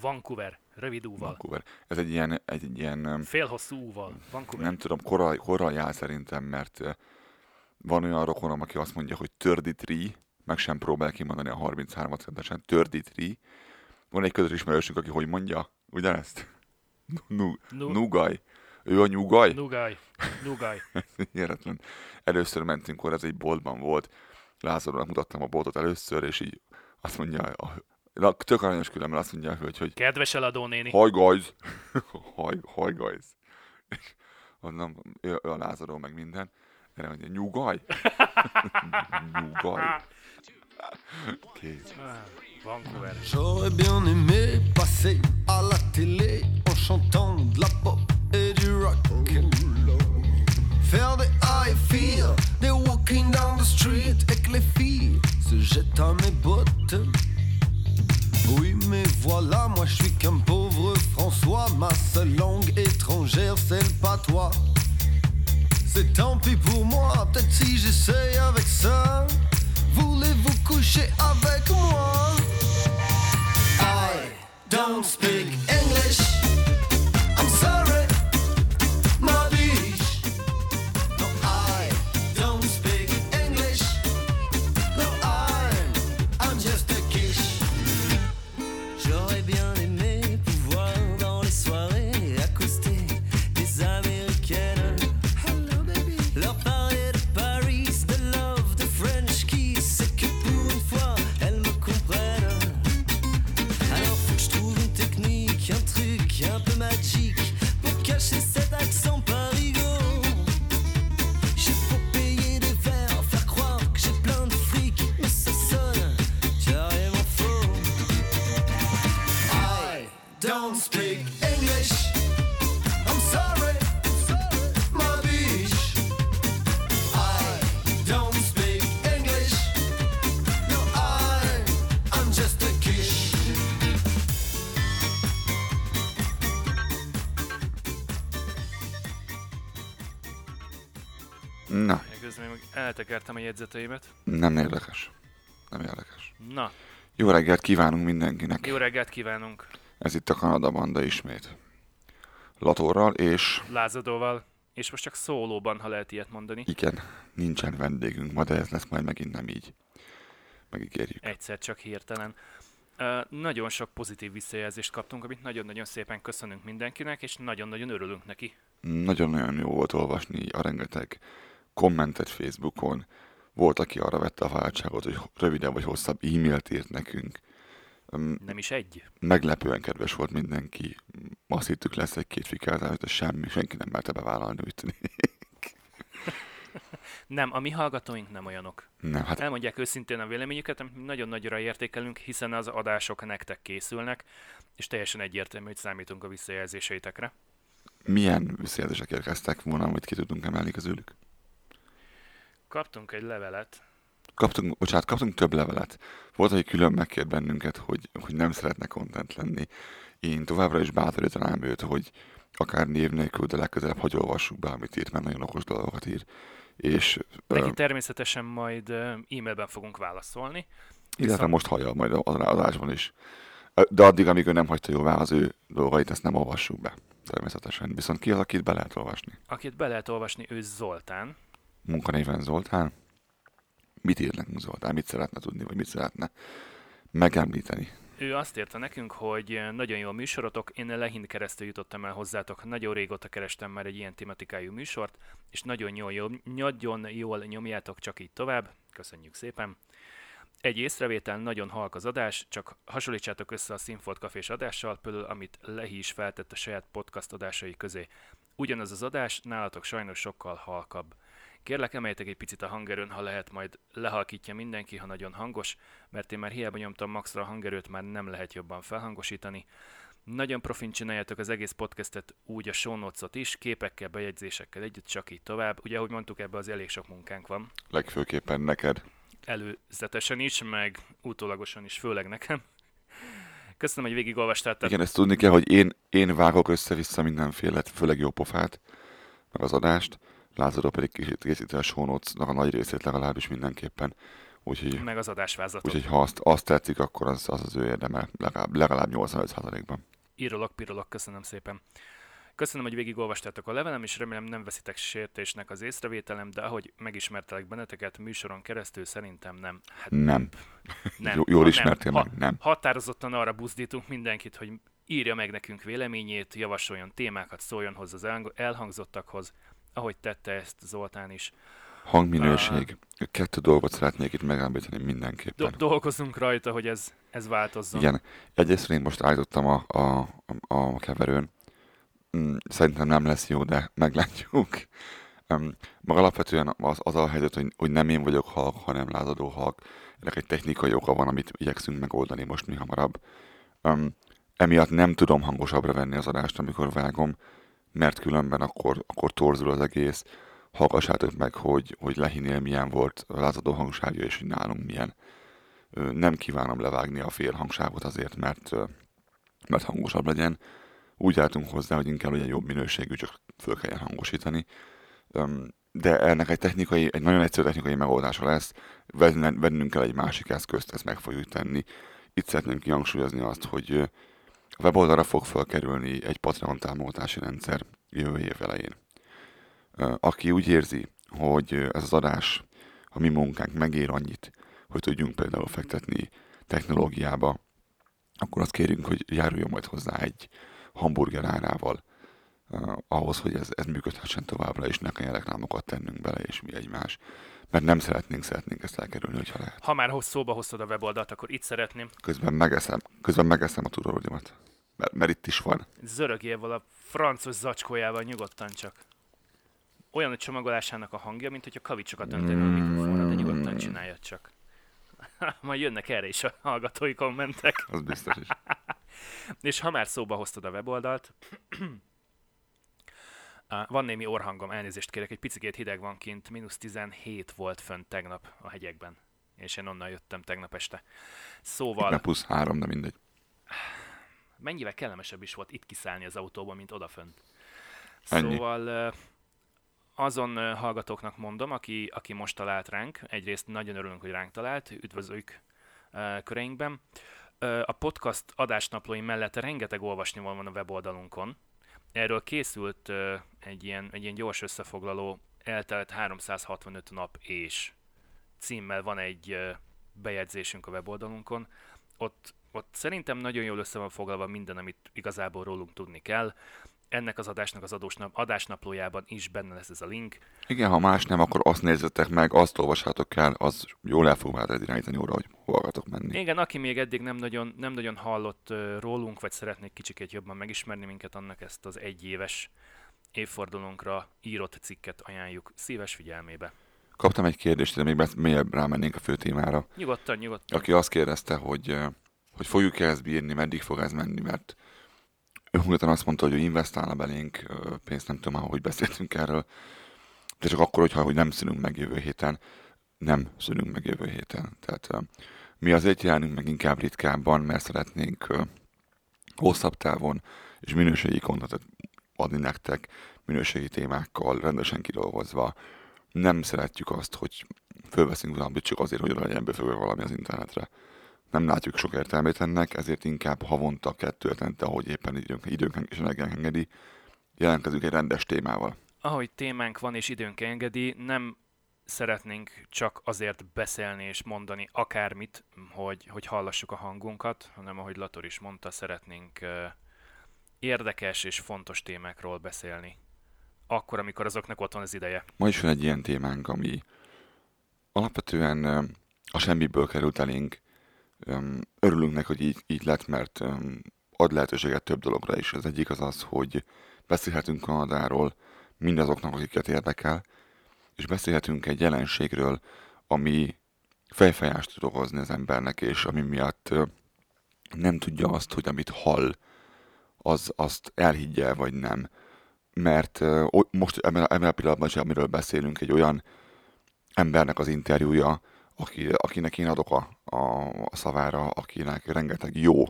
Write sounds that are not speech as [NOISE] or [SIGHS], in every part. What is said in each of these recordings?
Vancouver, rövid úval. Vancouver. Ez egy ilyen, egy, egy ilyen Félhosszú úval. Vancouver. nem tudom, korai, korai jár szerintem, mert van olyan rokonom, aki azt mondja, hogy 33, meg sem próbál kimondani a 33-at rendesen, 33. Van egy közös ismerősünk, aki hogy mondja ugyanezt? Nu- Nu- Nugaj. Ő a nyugaj? Nugaj. Nugaj. [LAUGHS] Hihetetlen. Először mentünk, akkor ez egy boltban volt. Lázarónak mutattam a boltot először, és így azt mondja, a, tök aranyos különben azt mondja a hölgy, hogy Kedves eladó néni. Hi guys! [LAUGHS] hi, hi guys! Onnan, ő, ő a Lázaró, meg minden. Erre mondja, nyugaj! [LAUGHS] nyugaj! Kész. Vancouver. J'aurais bien aimé passer à la télé en chantant de la pop et du rock. Faire des high feel, des walking down the street et que les filles se jettent à mes bottes. Oui, mais voilà, moi je suis qu'un pauvre François. Ma seule langue étrangère, c'est le patois. C'est tant pis pour moi, peut-être si j'essaye avec ça. Voulez-vous coucher avec moi? I don't speak English. Eltekertem a jegyzeteimet. nem érdekes. Nem érdekes. Na, Jó reggelt kívánunk mindenkinek. jó reggelt kívánunk Ez itt a Kanada Banda ismét. Latorral, és lázadóval, és most csak szólóban, ha lehet ilyet mondani. igen, nincsen vendégünk ma, de ez lesz majd megint nem így. Megígérjük. Egyszer csak hirtelen. Uh, nagyon sok pozitív visszajelzést kaptunk, amit nagyon-nagyon szépen köszönünk mindenkinek, és nagyon-nagyon örülünk neki. Nagyon-nagyon jó volt olvasni a rengeteg kommentet Facebookon. Volt, aki arra vette a váltságot, hogy rövidebb vagy hosszabb e-mailt írt nekünk. Nem is egy. Meglepően kedves volt mindenki. Azt hittük lesz egy-két fikázás, de semmi, senki nem merte bevállalni, úgy tűnik. Nem, a mi hallgatóink nem olyanok. Nem, hát Elmondják őszintén a véleményüket, amit mi nagyon nagyra értékelünk, hiszen az adások nektek készülnek, és teljesen egyértelmű, hogy számítunk a visszajelzéseitekre. milyen visszajelzések érkeztek volna, amit ki tudunk emelni közülük? Kaptunk egy levelet, Kaptunk, bocsánat, kaptunk több levelet. Volt, aki külön megkért bennünket, hogy, hogy nem szeretne content lenni. Én továbbra is bátorítanám őt, hogy akár név nélkül, de legközelebb hagy olvassuk be, amit írt, mert nagyon okos dolgokat ír. És neki természetesen majd e-mailben fogunk válaszolni. illetve viszont- most hallja majd az adásban is. De addig, amíg ő nem hagyta jóvá az ő dolgait, ezt nem olvassuk be. Természetesen. Viszont ki az, akit be lehet olvasni? Akit be lehet olvasni, ő Zoltán. Munkanéven Zoltán. Mit ír nekünk Zoltán? Mit szeretne tudni, vagy mit szeretne megemlíteni? Ő azt írta nekünk, hogy nagyon jó a műsorotok, én Lehin keresztül jutottam el hozzátok, nagyon régóta kerestem már egy ilyen tematikájú műsort, és nagyon jól, jó, nagyon jól nyomjátok csak így tovább, köszönjük szépen. Egy észrevétel, nagyon halk az adás, csak hasonlítsátok össze a Színfolt kafés adással, például amit Lehi is feltett a saját podcast adásai közé. Ugyanaz az adás, nálatok sajnos sokkal halkabb. Kérlek, emeljetek egy picit a hangerőn, ha lehet, majd lehalkítja mindenki, ha nagyon hangos, mert én már hiába nyomtam maxra a hangerőt, már nem lehet jobban felhangosítani. Nagyon profin csináljátok az egész podcastet, úgy a show is, képekkel, bejegyzésekkel együtt, csak így tovább. Ugye, ahogy mondtuk, ebbe az elég sok munkánk van. Legfőképpen neked. Előzetesen is, meg utólagosan is, főleg nekem. Köszönöm, hogy végigolvastál. tehát Igen, ezt tudni kell, hogy én, én vágok össze-vissza mindenféle, főleg jó pofát, meg az adást. Lázadó pedig készíti a show a nagy részét legalábbis mindenképpen. Úgyhogy, meg az adásvázatot. úgyhogy ha azt, azt tetszik, akkor az az, az ő érdeme, legalább, legalább 85%-ban. Írolok, pirolok, köszönöm szépen. Köszönöm, hogy végigolvastátok a levelem, és remélem nem veszitek sértésnek az észrevételem, de ahogy megismertelek benneteket műsoron keresztül, szerintem nem. Hát Nem. nem. Jó- jól ismertél nem. meg, nem. Határozottan arra buzdítunk mindenkit, hogy írja meg nekünk véleményét, javasoljon témákat, szóljon hozzá az elhang- elhangzottakhoz, ahogy tette ezt Zoltán is. Hangminőség. Kettő dolgot szeretnék itt megállapítani mindenképpen. Do- dolgozunk rajta, hogy ez, ez változzon. Igen. Egyrészt én most állítottam a, a, a, a keverőn. Mm, Szerintem nem lesz jó, de meglátjuk. Um, maga alapvetően az, az a helyzet, hogy, hogy nem én vagyok halk, hanem lázadó halk. Ennek egy technikai oka van, amit igyekszünk megoldani most mi hamarabb. Um, emiatt nem tudom hangosabbra venni az adást, amikor vágom, mert különben akkor, akkor torzul az egész. Hallgassátok meg, hogy, hogy Lehinél milyen volt a lázadó hangsávja, és hogy nálunk milyen. Nem kívánom levágni a fél hangsávot azért, mert, mert hangosabb legyen. Úgy álltunk hozzá, hogy inkább legyen jobb minőségű, csak föl kelljen hangosítani. De ennek egy technikai, egy nagyon egyszerű technikai megoldása lesz. Vennünk kell egy másik eszközt, ezt meg fogjuk tenni. Itt szeretném kihangsúlyozni azt, hogy a weboldalra fog felkerülni egy Patreon támogatási rendszer jövő év elején. Aki úgy érzi, hogy ez az adás, a mi munkánk megér annyit, hogy tudjunk például fektetni technológiába, akkor azt kérünk, hogy járuljon majd hozzá egy hamburger árával, uh, ahhoz, hogy ez, ez működhessen továbbra, és ne kelljen reklámokat tennünk bele, és mi egymás. Mert nem szeretnénk, szeretnénk ezt elkerülni, hogyha lehet. Ha már szóba hoztad a weboldalt, akkor itt szeretném Közben megeszem, közben megeszem a turorodimat. Mert, mert itt is van. zörögjél a francos zacskójával nyugodtan csak. Olyan a csomagolásának a hangja, mint hogyha kavicsokat öntél a mikrofonra, de nyugodtan csináljad csak. [LAUGHS] Majd jönnek erre is a hallgatói kommentek. Az biztos is. [LAUGHS] És ha már szóba hoztad a weboldalt, [CLEARS THROAT] van némi orhangom, elnézést kérek, egy picikét hideg van kint, mínusz 17 volt fönt tegnap a hegyekben, és én onnan jöttem tegnap este. Szóval, Nem plusz három, de mindegy. [SIGHS] mennyivel kellemesebb is volt itt kiszállni az autóból, mint odafönt. Ennyi. Szóval azon hallgatóknak mondom, aki, aki most talált ránk, egyrészt nagyon örülünk, hogy ránk talált, üdvözöljük köreinkben. A podcast adásnaplói mellett rengeteg olvasni van a weboldalunkon. Erről készült egy ilyen, egy ilyen gyors összefoglaló, eltelt 365 nap és címmel van egy bejegyzésünk a weboldalunkon. Ott, ott szerintem nagyon jól össze van foglalva minden, amit igazából rólunk tudni kell. Ennek az adásnak az adósnap, adásnaplójában is benne lesz ez a link. Igen, ha más nem, akkor azt nézzetek meg, azt olvassátok el, az jól el fog már irányítani óra, hogy hova akartok menni. Igen, aki még eddig nem nagyon, nem nagyon hallott uh, rólunk, vagy szeretnék kicsikét jobban megismerni minket, annak ezt az egyéves évfordulónkra írott cikket ajánljuk szíves figyelmébe. Kaptam egy kérdést, de még mélyebb rámennénk a fő témára. Nyugodtan, nyugodtan. aki azt kérdezte, hogy, hogy fogjuk-e ezt bírni, meddig fog ez menni, mert ő konkrétan azt mondta, hogy ő investálna belénk pénzt, nem tudom már, hogy beszéltünk erről, de csak akkor, hogyha hogy nem szűnünk meg jövő héten, nem szűnünk meg jövő héten. Tehát eh, mi azért jelenünk meg inkább ritkábban, mert szeretnénk hosszabb távon és minőségi kontentet adni nektek, minőségi témákkal, rendesen kidolgozva. Nem szeretjük azt, hogy fölveszünk valamit csak azért, hogy legyen befogva valami az internetre. Nem látjuk sok értelmét ennek, ezért inkább havonta, kettő hetente, ahogy éppen időnk, időnk és energiánk engedi, jelentkezünk egy rendes témával. Ahogy témánk van és időnk engedi, nem szeretnénk csak azért beszélni és mondani akármit, hogy, hogy hallassuk a hangunkat, hanem ahogy Lator is mondta, szeretnénk érdekes és fontos témákról beszélni. Akkor, amikor azoknak ott van az ideje. Ma is van egy ilyen témánk, ami alapvetően a semmiből került elénk. Örülünk neki, hogy így, így lett, mert ad lehetőséget több dologra is. Az egyik az az, hogy beszélhetünk Kanadáról mindazoknak, akiket érdekel, és beszélhetünk egy jelenségről, ami fejfájást tud okozni az embernek, és ami miatt nem tudja azt, hogy amit hall, az azt elhiggye, vagy nem. Mert most ebben, a- ebben a pillanatban amiről beszélünk, egy olyan embernek az interjúja, aki, akinek én adok a, a, szavára, akinek rengeteg jó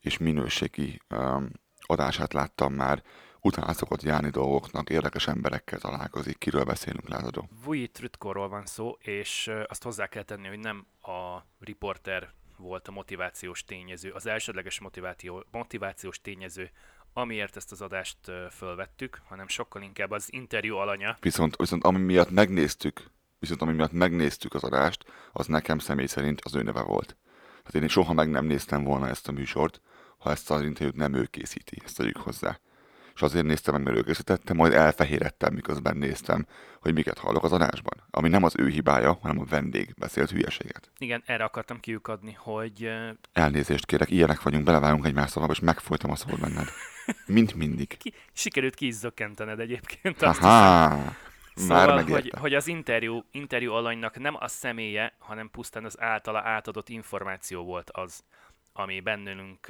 és minőségi um, adását láttam már, utána szokott járni dolgoknak, érdekes emberekkel találkozik. Kiről beszélünk, lázadó? Vui Trütkorról van szó, és azt hozzá kell tenni, hogy nem a riporter volt a motivációs tényező, az elsődleges motiváció, motivációs tényező, amiért ezt az adást fölvettük, hanem sokkal inkább az interjú alanya. Viszont, viszont ami miatt megnéztük, viszont ami miatt megnéztük az adást, az nekem személy szerint az ő neve volt. Hát én soha meg nem néztem volna ezt a műsort, ha ezt az interjút nem ő készíti, ezt tegyük hozzá. És azért néztem meg, mert ő készítette, majd elfehérettem, miközben néztem, hogy miket hallok az adásban. Ami nem az ő hibája, hanem a vendég beszélt hülyeséget. Igen, erre akartam kiukadni, hogy Elnézést kérek, ilyenek vagyunk, belevágunk egymás szavába, és megfolytam a szót benned. Mint mindig. ki, sikerült ki is zökkentened egyébként. azt hiszem. Aha! Már Szóval, hogy, megérte. hogy az interjú, interjú alanynak nem a személye, hanem pusztán az általa átadott információ volt az, ami bennünk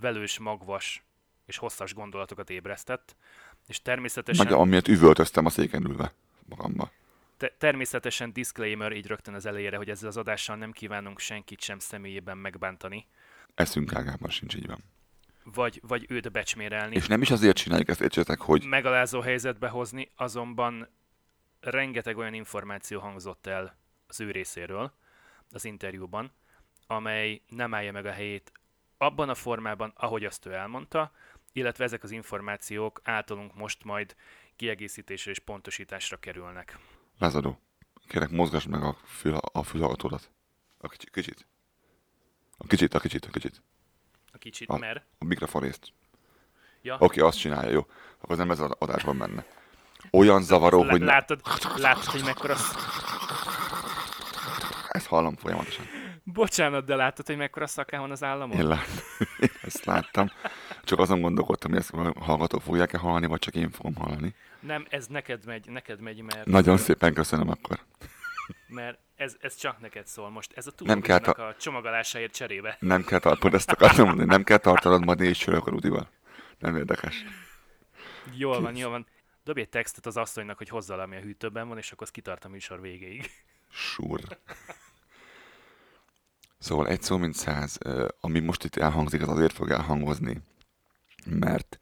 velős, magvas és hosszas gondolatokat ébresztett, és természetesen, Meg amiért üvöltöztem a széken ülve magamba. te, természetesen disclaimer így rögtön az elejére, hogy ezzel az adással nem kívánunk senkit sem személyében megbántani, Eszünk ágában sincs így van. Vagy, vagy őt becsmérelni. És nem is azért csináljuk ezt, értsétek, hogy megalázó helyzetbe hozni, azonban rengeteg olyan információ hangzott el az ő részéről az interjúban, amely nem állja meg a helyét abban a formában, ahogy azt ő elmondta, illetve ezek az információk általunk most majd kiegészítésre és pontosításra kerülnek. lázadó, kérek mozgass meg a, fül, a fülhallgatódat. A kicsit, kicsit. A kicsit, a kicsit, a kicsit. A kicsit, A- mert... A mikrofonrészt. Ja, Oké, azt csinálja, jó. Akkor nem ez az adásban benne. Olyan zavaró, lá- hogy látod, látod, hogy mekkora... ezt hallom folyamatosan. Bocsánat, de látod, hogy mekkora szaká van az államon? Én, lát... [LAUGHS] én ezt láttam. Csak azon gondolkodtam, hogy ezt a hallgatók fogják-e hallani, vagy csak én fogom hallani. Nem, ez neked megy, neked megy, mert... Nagyon szépen köszönöm akkor. mert ez, ez csak neked szól most. Ez a Nem kell túlódnak a csomagolásáért cserébe. Nem kell tartanod, ezt akartam mondani, nem kell tartanod ma négy sörök a Rudival. Nem érdekes. Jól van, jól van. Dobj egy textet az asszonynak, hogy hozza le, ami a hűtőben van, és akkor azt kitart a műsor végéig. Sur. Szóval egy szó, mint száz, ami most itt elhangzik, az azért fog elhangozni, mert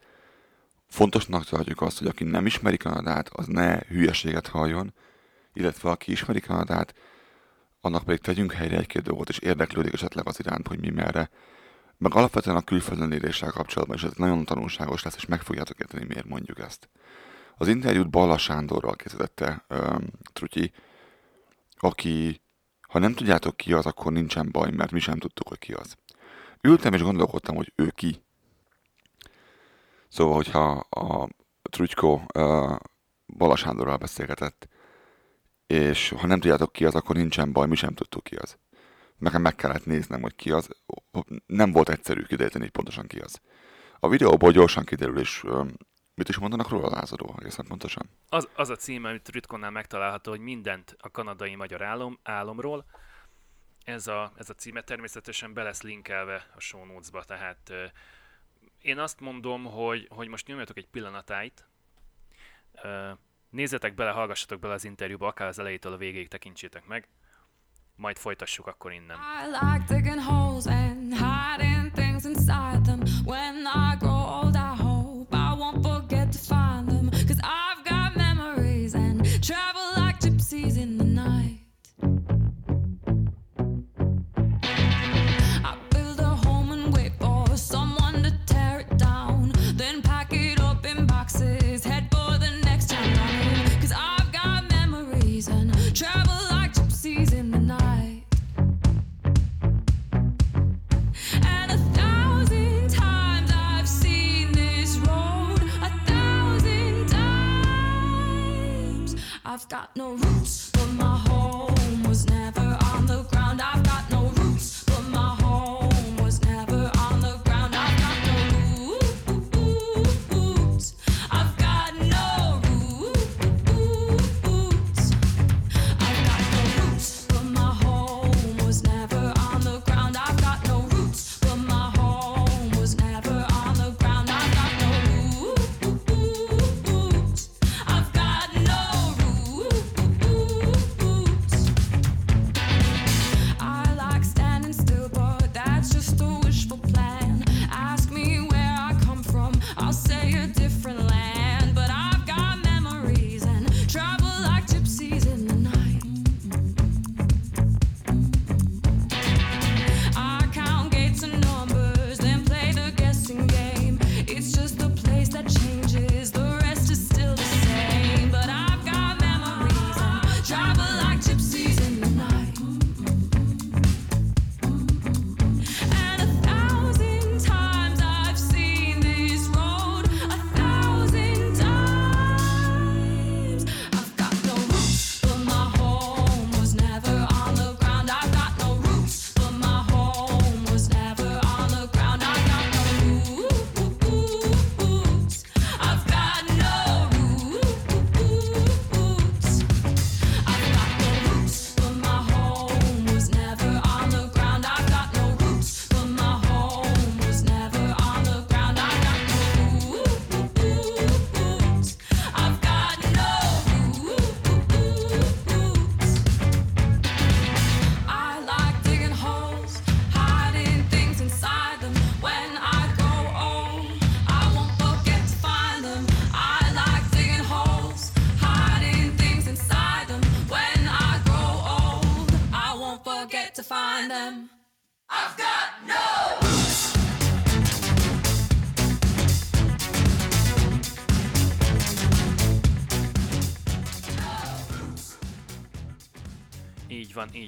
fontosnak tartjuk azt, hogy aki nem ismeri Kanadát, az ne hülyeséget halljon, illetve aki ismeri Kanadát, annak pedig tegyünk helyre egy-két dolgot, és érdeklődik esetleg az iránt, hogy mi merre. Meg alapvetően a külföldön éléssel kapcsolatban, és ez nagyon tanulságos lesz, és meg fogjátok érteni, miért mondjuk ezt. Az interjút Balla Sándorral készítette Trutyi, aki, ha nem tudjátok ki az, akkor nincsen baj, mert mi sem tudtuk, hogy ki az. Ültem és gondolkodtam, hogy ő ki. Szóval, hogyha a Trutykó uh, Bala Sándorral beszélgetett, és ha nem tudjátok ki az, akkor nincsen baj, mi sem tudtuk ki az. Nekem meg kellett néznem, hogy ki az. Nem volt egyszerű kideríteni, hogy pontosan ki az. A videóból gyorsan kiderül, és mit is mondanak róla Lázadó egészen pontosan? Az, az a címe, amit Rütkonnál megtalálható, hogy mindent a kanadai magyar álom, álomról. Ez a, ez a címe természetesen be lesz linkelve a show notes-ba, tehát ö, én azt mondom, hogy, hogy most nyomjatok egy pillanatáit, ö, nézzetek bele, hallgassatok bele az interjúba, akár az elejétől a végéig tekintsétek meg, majd folytassuk akkor innen. I like holes and hiding things inside them. When I grow old, I hope I won't forget to find them. Cause I've got memories and travel like gypsies in the night. Got no roots,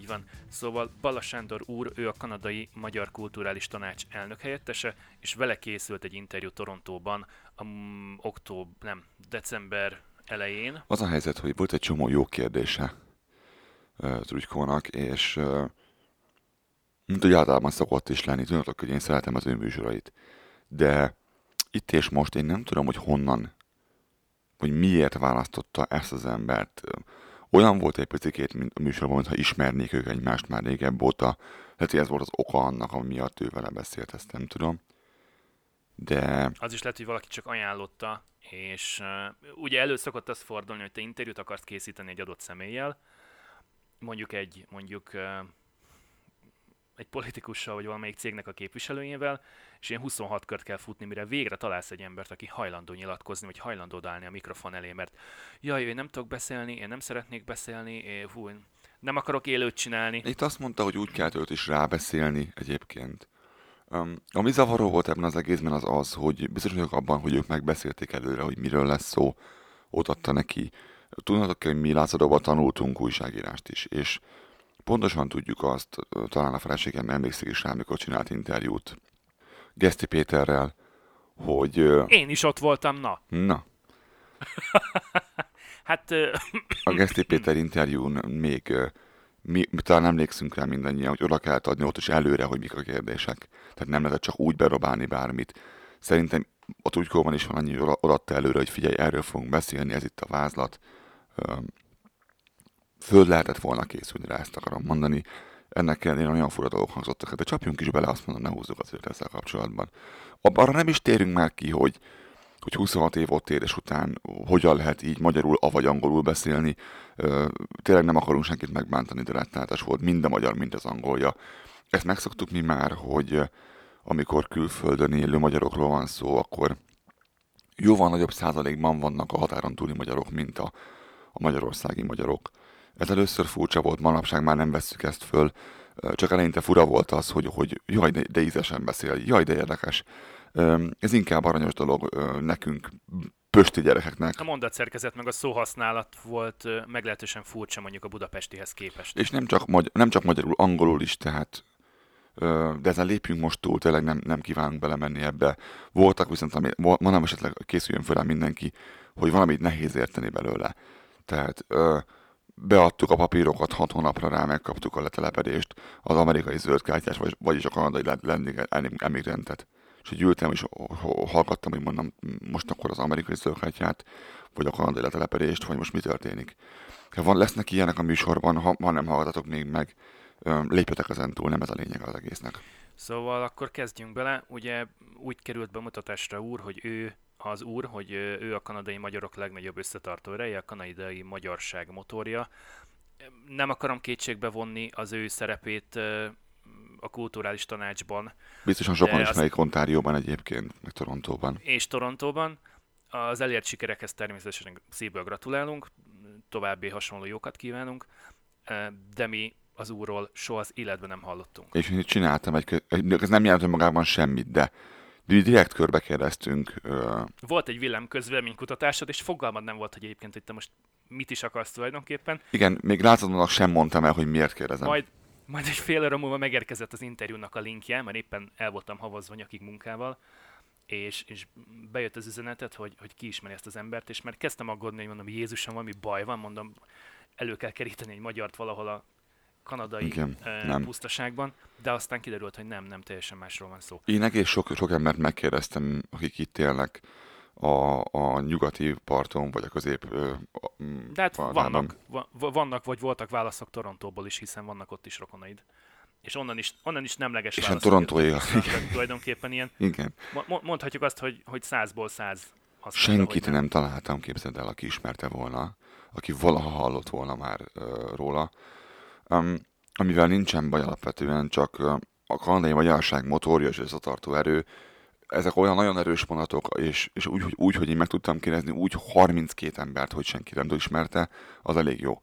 Így van. Szóval Bala úr, ő a kanadai Magyar Kulturális Tanács elnök helyettese, és vele készült egy interjú Torontóban, um, október, nem, december elején. Az a helyzet, hogy volt egy csomó jó kérdése uh, és uh, mint hogy általában szokott is lenni, tudjátok, hogy én szeretem az ő műsorait, de itt és most én nem tudom, hogy honnan, hogy miért választotta ezt az embert. Olyan volt egy picit, mint a műsorban, mintha ismernék ők egymást már régebb óta. Lehet, hogy ez volt az oka annak, ami miatt ő vele beszélt, ezt nem tudom. De Az is lehet, hogy valaki csak ajánlotta, és uh, ugye elő szokott az fordulni, hogy te interjút akarsz készíteni egy adott személlyel, mondjuk egy, mondjuk uh, egy politikussal, vagy valamelyik cégnek a képviselőjével, és ilyen 26 kört kell futni, mire végre találsz egy embert, aki hajlandó nyilatkozni, vagy hajlandó odaállni a mikrofon elé, mert jaj, én nem tudok beszélni, én nem szeretnék beszélni, én, hú, én nem akarok élőt csinálni. itt azt mondta, hogy úgy kell őt is rábeszélni egyébként. Um, ami zavaró volt ebben az egészben az az, hogy biztos vagyok abban, hogy ők megbeszélték előre, hogy miről lesz szó, ott adta neki. Tudnátok, hogy mi lázadóban tanultunk újságírást is, és pontosan tudjuk azt, talán a feleségem emlékszik is rá, amikor csinált interjút Geszti Péterrel, hogy Én is ott voltam, na. na, [LAUGHS] Hát a Geszti Péter interjún még mi, mi talán emlékszünk rá mindannyian, hogy oda kellett adni ott is előre, hogy mik a kérdések. Tehát nem lehetett csak úgy berobálni bármit. Szerintem a Tudykóban is van annyi, hogy oda- odaadta előre, hogy figyelj, erről fogunk beszélni, ez itt a vázlat. Föl lehetett volna készülni rá, ezt akarom mondani. Ennek ellenére nagyon fura dolgok hangzottak, de csapjunk is bele, azt mondom, ne húzzuk az őt ezzel kapcsolatban. Ab- Arra nem is térünk már ki, hogy, hogy 26 év ott édes után hogyan lehet így magyarul, avagy angolul beszélni. Tényleg nem akarunk senkit megbántani, de rettenetes volt mind a magyar, mind az angolja. Ezt megszoktuk mi már, hogy amikor külföldön élő magyarokról van szó, akkor jóval nagyobb százalékban vannak a határon túli magyarok, mint a, a magyarországi magyarok. Ez először furcsa volt, manapság már nem vesszük ezt föl, csak eleinte fura volt az, hogy, hogy jaj, de, de ízesen beszél, jaj, de érdekes. Ez inkább aranyos dolog nekünk, pösti gyerekeknek. a mondatszerkezet meg a szóhasználat volt meglehetősen furcsa mondjuk a budapestihez képest. És nem csak, magy- nem csak magyarul, angolul is, tehát de ezen lépjünk most túl, tényleg nem, nem kívánunk belemenni ebbe. Voltak viszont, ami, mo- mondom esetleg készüljön fel rá mindenki, hogy valamit nehéz érteni belőle. Tehát beadtuk a papírokat, hat hónapra rá megkaptuk a letelepedést, az amerikai zöldkártyás, vagy, vagyis a kanadai emigrantet. És hogy ültem, és hallgattam, hogy mondom, most akkor az amerikai zöldkártyát, vagy a kanadai letelepedést, vagy most mi történik. Ha van, lesznek ilyenek a műsorban, ha, ha nem hallgatatok még meg, lépjetek ezen túl, nem ez a lényeg az egésznek. Szóval akkor kezdjünk bele. Ugye úgy került bemutatásra úr, hogy ő az úr, hogy ő a kanadai magyarok legnagyobb összetartó ereje, a kanadai magyarság motorja. Nem akarom kétségbe vonni az ő szerepét a kulturális tanácsban Biztosan sokan De is azt- melyik Ontárióban egyébként, meg Torontóban. és Torontóban. Az elért sikerekhez természetesen szívből gratulálunk, további hasonló jókat kívánunk, de mi az úrról soha az életben nem hallottunk. És én csináltam egy ez nem jelent önmagában semmit, de mi direkt körbe kérdeztünk, Volt egy villám közvéleménykutatásod, és fogalmad nem volt, hogy egyébként, hogy te most mit is akarsz tulajdonképpen. igen, még láthatólag sem mondtam el, hogy miért kérdezem. Majd, majd egy fél óra múlva megérkezett az interjúnak a linkje, mert éppen el voltam havazva nyakig munkával, és, és bejött az üzenetet, hogy, hogy ki ismeri ezt az embert, és már kezdtem aggódni, hogy mondom, Jézusom, valami baj van, mondom, elő kell keríteni egy magyart valahol a kanadai Igen, eh, nem. pusztaságban, de aztán kiderült, hogy nem, nem teljesen másról van szó. Én egész sok, sok embert megkérdeztem, akik itt élnek a, a nyugati parton, vagy a közép a- De hát vannak, va- va- vannak, vagy voltak válaszok Torontóból is, hiszen vannak ott is rokonaid. És onnan is, onnan is nemleges És válaszok torontói- Tulajdonképpen ilyen, Igen. mo- mo- mondhatjuk azt, hogy, hogy százból száz Senkit hogy nem találtam, képzeld el, aki ismerte volna, aki valaha hallott volna már ö, róla. Um, amivel nincsen baj alapvetően, csak a kanadai magyarság motorja és összetartó erő, ezek olyan nagyon erős mondatok, és, és úgy, hogy, úgy, hogy én meg tudtam kérdezni úgy 32 embert, hogy senki nem ismerte, az elég jó.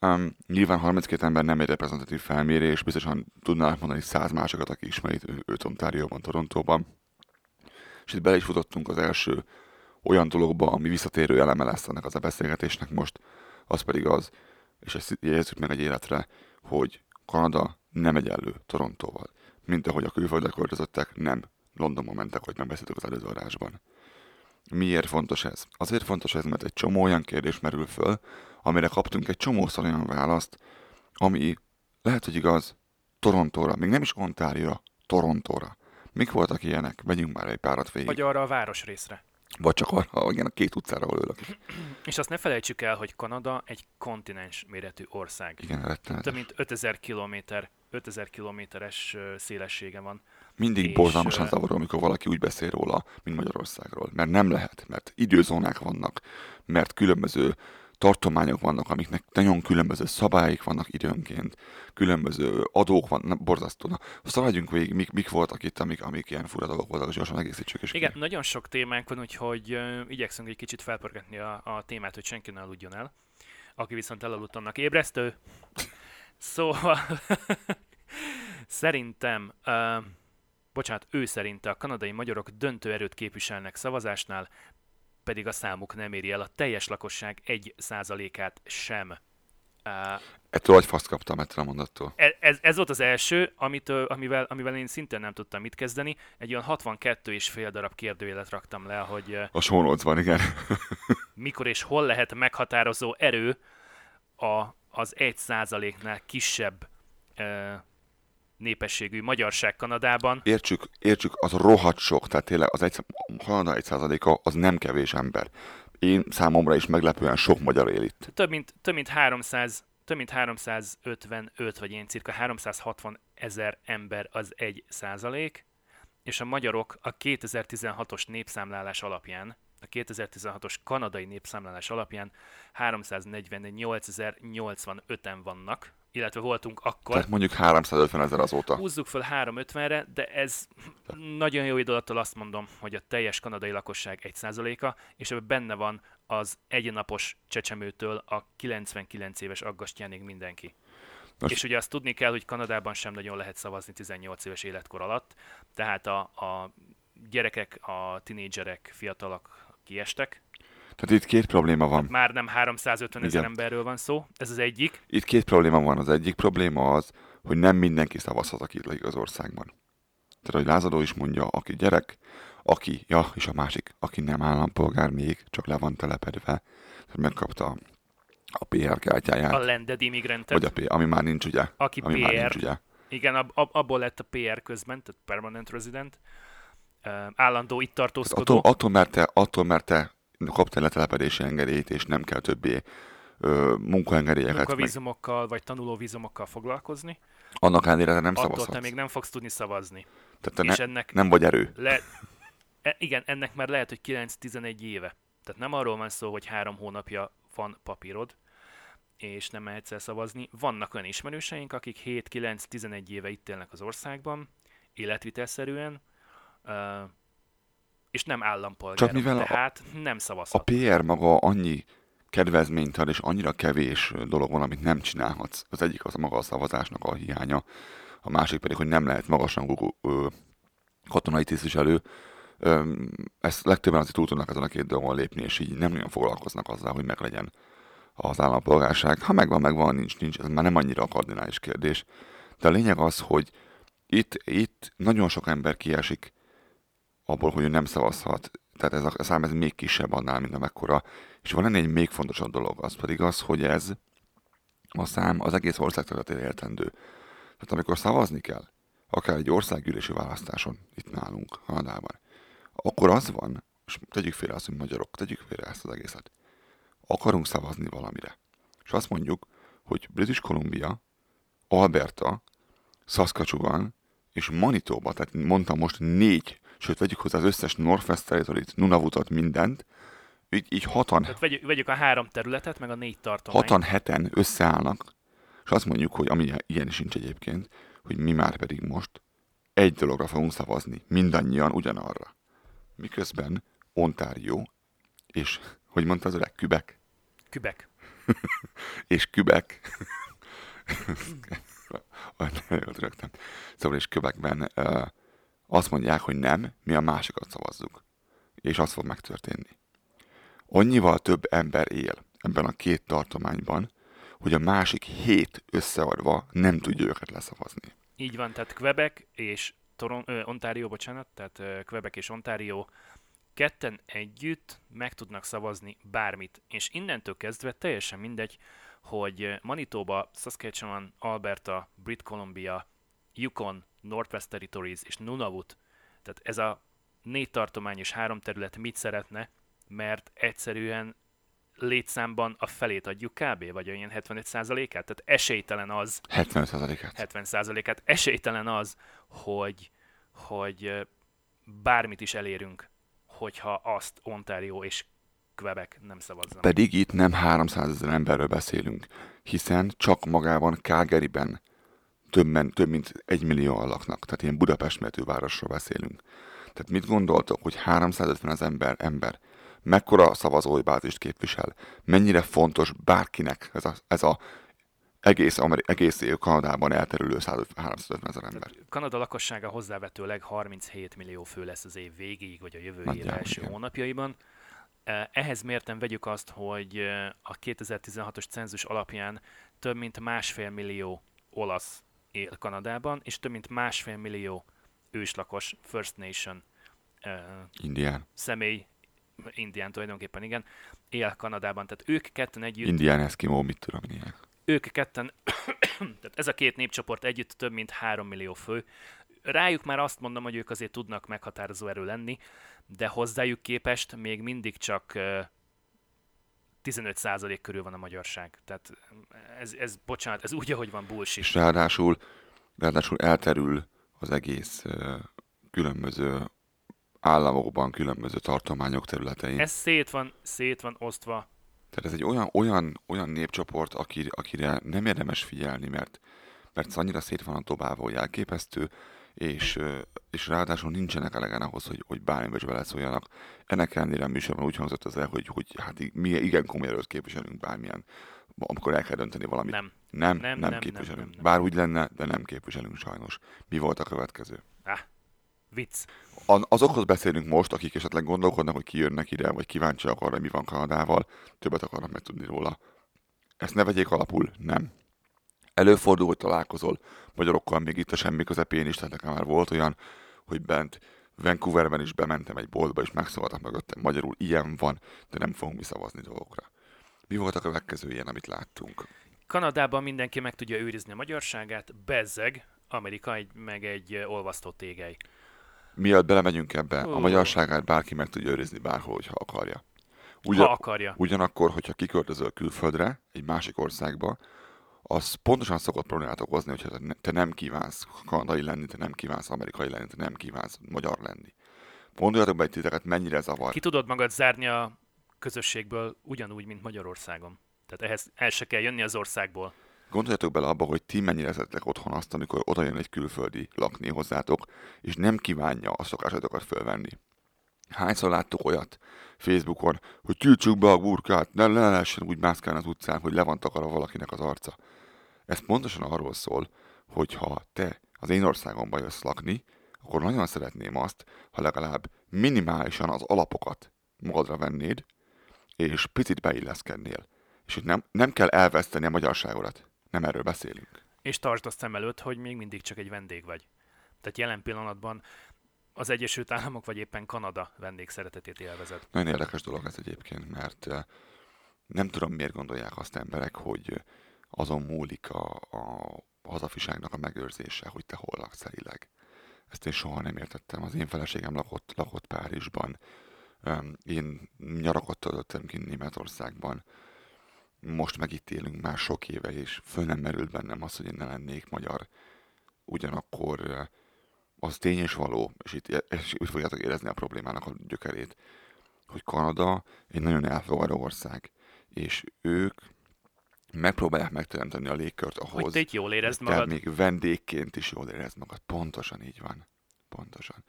Um, nyilván 32 ember nem egy reprezentatív felmérés, biztosan tudnának mondani száz másokat, aki ismeri őt Ontárióban, Torontóban. És itt bele is futottunk az első olyan dologba, ami visszatérő eleme lesz ennek az a beszélgetésnek most, az pedig az, és ezt jegyezzük meg egy életre, hogy Kanada nem egyenlő Torontóval. Mint ahogy a külföldre költözöttek, nem Londonba mentek, hogy megbeszéltük az előző adásban. Miért fontos ez? Azért fontos ez, mert egy csomó olyan kérdés merül föl, amire kaptunk egy csomószor olyan választ, ami lehet, hogy igaz Torontóra, még nem is Ontárióra, Torontóra. Mik voltak ilyenek? Vegyünk már egy párat végig. Vagy arra a városrészre. Vagy csak arra, igen, a két utcára, ahol ülök. [CLEARS THROAT] És azt ne felejtsük el, hogy Kanada egy kontinens méretű ország. Igen, Több rettenetes. mint 5000 kilométer 5000 kilométeres szélessége van. Mindig és, borzalmasan zavaró, amikor valaki úgy beszél róla, mint Magyarországról. Mert nem lehet, mert időzónák vannak, mert különböző tartományok vannak, amiknek nagyon különböző szabályaik vannak időnként, különböző adók vannak, borzasztó. Na, szaladjunk végig, mik, mik voltak itt, amik, amik ilyen fura dolgok voltak, és gyorsan egészítsük. És Igen, ki. nagyon sok témánk van, úgyhogy ö, igyekszünk egy kicsit felpörgetni a, a témát, hogy senki ne aludjon el. Aki viszont elaludt, annak ébresztő. Szóval [LAUGHS] szerintem, uh, bocsánat, ő szerinte a kanadai magyarok döntő erőt képviselnek szavazásnál, pedig a számuk nem éri el a teljes lakosság egy százalékát sem. Uh, Ettől agyfaszt kaptam ettől a mondattól. E- ez, ez volt az első, amit, amivel, amivel én szintén nem tudtam mit kezdeni. Egy olyan 62 és fél darab kérdőjelet raktam le, hogy A show van, igen. mikor és hol lehet meghatározó erő a, az 1%-nál kisebb ö, népességű magyarság Kanadában. Értsük, értsük, az rohadt sok, tehát tényleg az egy, Kanada egy százaléka az nem kevés ember. Én számomra is meglepően sok magyar él itt. Több mint, több mint 300 több mint 355, vagy ilyen cirka 360 ezer ember az egy százalék, és a magyarok a 2016-os népszámlálás alapján, a 2016-os kanadai népszámlálás alapján 348.085-en vannak, illetve voltunk akkor. Tehát mondjuk 350 ezer azóta. Húzzuk föl 350-re, de ez nagyon jó idő alatt azt mondom, hogy a teljes kanadai lakosság 1%-a, és ebben benne van az egynapos csecsemőtől a 99 éves aggastyánig mindenki. Most- És ugye azt tudni kell, hogy Kanadában sem nagyon lehet szavazni 18 éves életkor alatt, tehát a, a gyerekek, a tinédzserek, fiatalok kiestek. Tehát itt két probléma van. Már nem 350 ezer emberről van szó, ez az egyik. Itt két probléma van. Az egyik probléma az, hogy nem mindenki szavazhat, aki lakik az országban. Tehát, hogy Lázadó is mondja, aki gyerek, aki, ja, és a másik, aki nem állampolgár még, csak le van telepedve, hogy megkapta a PR kártyáját, A landed immigrantet, vagy a P, ami már nincs, ugye? aki Ami már nincs, PR, ugye? Igen, ab, ab, abból lett a PR közben, tehát permanent resident, állandó itt Tehát tartózkodó. attól, attól, mert te, attól, mert te kaptál letelepedési engedélyt, és nem kell többé ö, munkaengedélyeket, meg munkavízumokkal vagy tanulóvízumokkal foglalkozni, annak ellenére nem attól szavazhatsz. te még nem fogsz tudni szavazni. Tehát te és ne, ennek nem vagy erő. le, e, igen, ennek már lehet, hogy 9-11 éve. Tehát nem arról van szó, hogy három hónapja van papírod, és nem mehetsz el szavazni. Vannak olyan ismerőseink, akik 7-9-11 éve itt élnek az országban, életvitelszerűen, és nem állampolgárok, Csak mivel a- tehát nem A szavazhat. PR maga annyi kedvezményt ad, és annyira kevés dolog van, amit nem csinálhatsz. Az egyik az a maga a szavazásnak a hiánya, a másik pedig, hogy nem lehet magasrangú katonai tisztviselő. Ezt legtöbben azért túl tudnak ezen a két dolgon lépni, és így nem nagyon foglalkoznak azzal, hogy meglegyen az állampolgárság. Ha megvan, megvan, nincs, nincs, ez már nem annyira a kardinális kérdés. De a lényeg az, hogy itt, itt nagyon sok ember kiesik abból, hogy ő nem szavazhat. Tehát ez a szám ez még kisebb annál, mint amekkora. És van egy még fontosabb dolog, az pedig az, hogy ez a szám az egész ország területére értendő. Tehát amikor szavazni kell, akár egy országgyűlési választáson itt nálunk, Kanadában, akkor az van, és tegyük félre azt, hogy magyarok, tegyük félre ezt az egészet. Akarunk szavazni valamire. És azt mondjuk, hogy British Columbia, Alberta, Saskatchewan és Manitoba, tehát mondtam most négy, sőt vegyük hozzá az összes Northwest Territory-t, Nunavutot, mindent, így, így hatan, Tehát vegyük, vegyük a három területet, meg a négy tartományt. hatan, heten összeállnak, és azt mondjuk, hogy ami ilyen sincs egyébként, hogy mi már pedig most egy dologra fogunk szavazni, mindannyian ugyanarra. Miközben Ontario és, hogy mondta az öreg, Kübek, Kübek. [LAUGHS] és [LAUGHS] jól rögtem. Szóval és Quebecben uh, azt mondják, hogy nem, mi a másikat szavazzuk. És az fog megtörténni. Annyival több ember él ebben a két tartományban, hogy a másik hét összeadva nem tudja őket leszavazni. Így van, tehát Quebec és Toron- ö, Ontario, bocsánat, tehát ö, Quebec és Ontario ketten együtt meg tudnak szavazni bármit, és innentől kezdve teljesen mindegy, hogy Manitoba, Saskatchewan, Alberta, Brit Columbia, Yukon, Northwest Territories és Nunavut, tehát ez a négy tartomány és három terület mit szeretne, mert egyszerűen létszámban a felét adjuk kb. vagy olyan 75%-át, tehát esélytelen az, 75%-át. 70%-át. Esélytelen az, hogy, hogy bármit is elérünk, hogyha azt Ontario és Quebec nem szavazzanak. Pedig itt nem 300 ezer emberről beszélünk, hiszen csak magában Calgaryben többen, több mint egy millió laknak, tehát ilyen Budapest méretű városról beszélünk. Tehát mit gondoltok, hogy 350 az ember, ember mekkora szavazói bázist képvisel, mennyire fontos bárkinek ez a, ez a egész, Ameri- egész Kanadában elterülő 150 350 ezer ember. Kanada lakossága hozzávetőleg 37 millió fő lesz az év végéig, vagy a jövő év első igen. hónapjaiban. Eh, Ehhez mérten vegyük azt, hogy eh, a 2016-os cenzus alapján több mint másfél millió olasz él Kanadában, és több mint másfél millió őslakos First Nation eh, Indián. személy, indián tulajdonképpen igen, él Kanadában. Tehát ők ketten együtt Indián, Eskimo, mit tudom én ők ketten, [COUGHS] tehát ez a két népcsoport együtt több mint 3 millió fő. Rájuk már azt mondom, hogy ők azért tudnak meghatározó erő lenni, de hozzájuk képest még mindig csak 15% körül van a magyarság. Tehát ez, ez bocsánat, ez úgy, ahogy van bullshit. És ráadásul, ráadásul elterül az egész különböző államokban, különböző tartományok területein. Ez szét van, szét van osztva. Tehát ez egy olyan, olyan, olyan népcsoport, akir, akire nem érdemes figyelni, mert, mert annyira szét van a dobálva, hogy elképesztő, és, és ráadásul nincsenek elegen ahhoz, hogy, hogy bármibe is beleszóljanak. Ennek ellenére a műsorban úgy hangzott az el, hogy, hogy hát mi igen komoly erőt képviselünk bármilyen, amikor el kell dönteni valamit. Nem. Nem, Nem, nem, nem, nem, nem, képviselünk. nem, nem. Bár úgy lenne, de nem képviselünk sajnos. Mi volt a következő? Ah, vicc. Azokhoz beszélünk most, akik esetleg gondolkodnak, hogy kijönnek ide, vagy kíváncsiak arra, mi van Kanadával, többet akarnak megtudni róla. Ezt ne vegyék alapul, nem. Előfordul, hogy találkozol magyarokkal még itt a semmi közepén is, tehát nekem már volt olyan, hogy bent Vancouverben is bementem egy boltba, és megszólaltak mögöttem magyarul, ilyen van, de nem fogunk mi szavazni dolgokra. Mi volt a következő ilyen, amit láttunk? Kanadában mindenki meg tudja őrizni a magyarságát, bezzeg, Amerika egy, meg egy ö, olvasztó tégely. Mielőtt belemegyünk ebbe, a Ó. magyarságát bárki meg tudja őrizni bárhol, ha akarja. Ha akarja. Ugyanakkor, hogyha kiköltözöl külföldre, egy másik országba, az pontosan szokott problémát okozni, hogyha te ne- te nem kívánsz kanadai lenni, te nem kívánsz amerikai lenni, te nem kívánsz magyar lenni. Gondoljatok be egy titeket, mennyire zavar. Ki tudod magad zárni a közösségből ugyanúgy, mint Magyarországon. Tehát ehhez el se kell jönni az országból. Gondoljatok bele abba, hogy ti mennyire érezhetek otthon azt, amikor oda jön egy külföldi lakni hozzátok, és nem kívánja a szokásotokat fölvenni. Hányszor láttuk olyat Facebookon, hogy tiltsuk be a burkát, ne, ne lehessen úgy mászkálni az utcán, hogy le van takarva valakinek az arca. Ez pontosan arról szól, hogy ha te az én országomba jössz lakni, akkor nagyon szeretném azt, ha legalább minimálisan az alapokat magadra vennéd, és picit beilleszkednél. És hogy nem, nem kell elveszteni a magyarságodat. Nem erről beszélünk. És tartsd azt szem előtt, hogy még mindig csak egy vendég vagy. Tehát jelen pillanatban az Egyesült Államok vagy éppen Kanada vendég szeretetét élvezed. Nagyon érdekes dolog ez egyébként, mert eh, nem tudom, miért gondolják azt emberek, hogy azon múlik a, a hazafiságnak a megőrzése, hogy te hol laksz elileg. Ezt én soha nem értettem. Az én feleségem lakott, lakott Párizsban, én nyarakat töltöttem ki Németországban, most meg itt élünk már sok éve, és föl nem merült bennem az, hogy én ne lennék magyar. Ugyanakkor eh, az tény és való, és itt, és itt fogjátok érezni a problémának a gyökerét, hogy Kanada egy nagyon elfogadó ország, és ők megpróbálják megteremteni a légkört ahhoz, Hogy te itt jól érezd magad. még vendégként is jól érezd magad. Pontosan így van. Pontosan.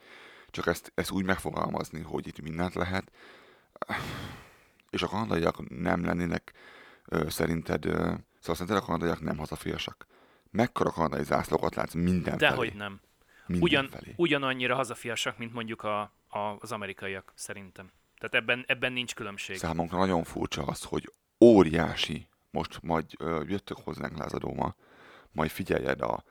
Csak ezt, ezt úgy megfogalmazni, hogy itt mindent lehet, és a kanadaiak nem lennének ö, szerinted, ö, szóval szerinted a kanadaiak nem hazafiasak? Mekkora kanadai zászlókat látsz mindenfelé? Dehogy nem. Ugyan, Mindenfelé. ugyanannyira hazafiasak, mint mondjuk a, a, az amerikaiak, szerintem. Tehát ebben, ebben nincs különbség. Számunkra nagyon furcsa az, hogy óriási, most majd ö, jöttök hozzánk lázadóma, majd figyeljed a,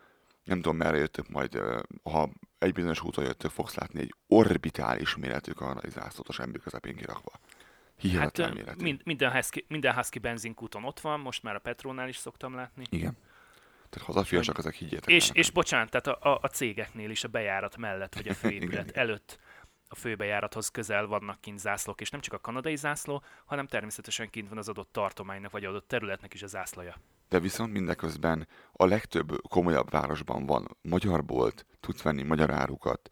nem tudom merre jöttök, majd ö, ha egy bizonyos úton jöttök, fogsz látni egy orbitális méretű kanadai zászlót a semmi közepén kirakva. Hát Hihetetlen méretű. mind, minden, husky, minden husky benzinkúton ott van, most már a Petrónál is szoktam látni. Igen. Tehát hazafiasak, ezek higgyétek És, és bocsánat, tehát a, a, cégeknél is a bejárat mellett, vagy a [LAUGHS] főépület előtt a főbejárathoz közel vannak kint zászlók, és nem csak a kanadai zászló, hanem természetesen kint van az adott tartománynak, vagy adott területnek is a zászlaja. De viszont mindeközben a legtöbb komolyabb városban van magyar bolt, tudsz venni magyar árukat,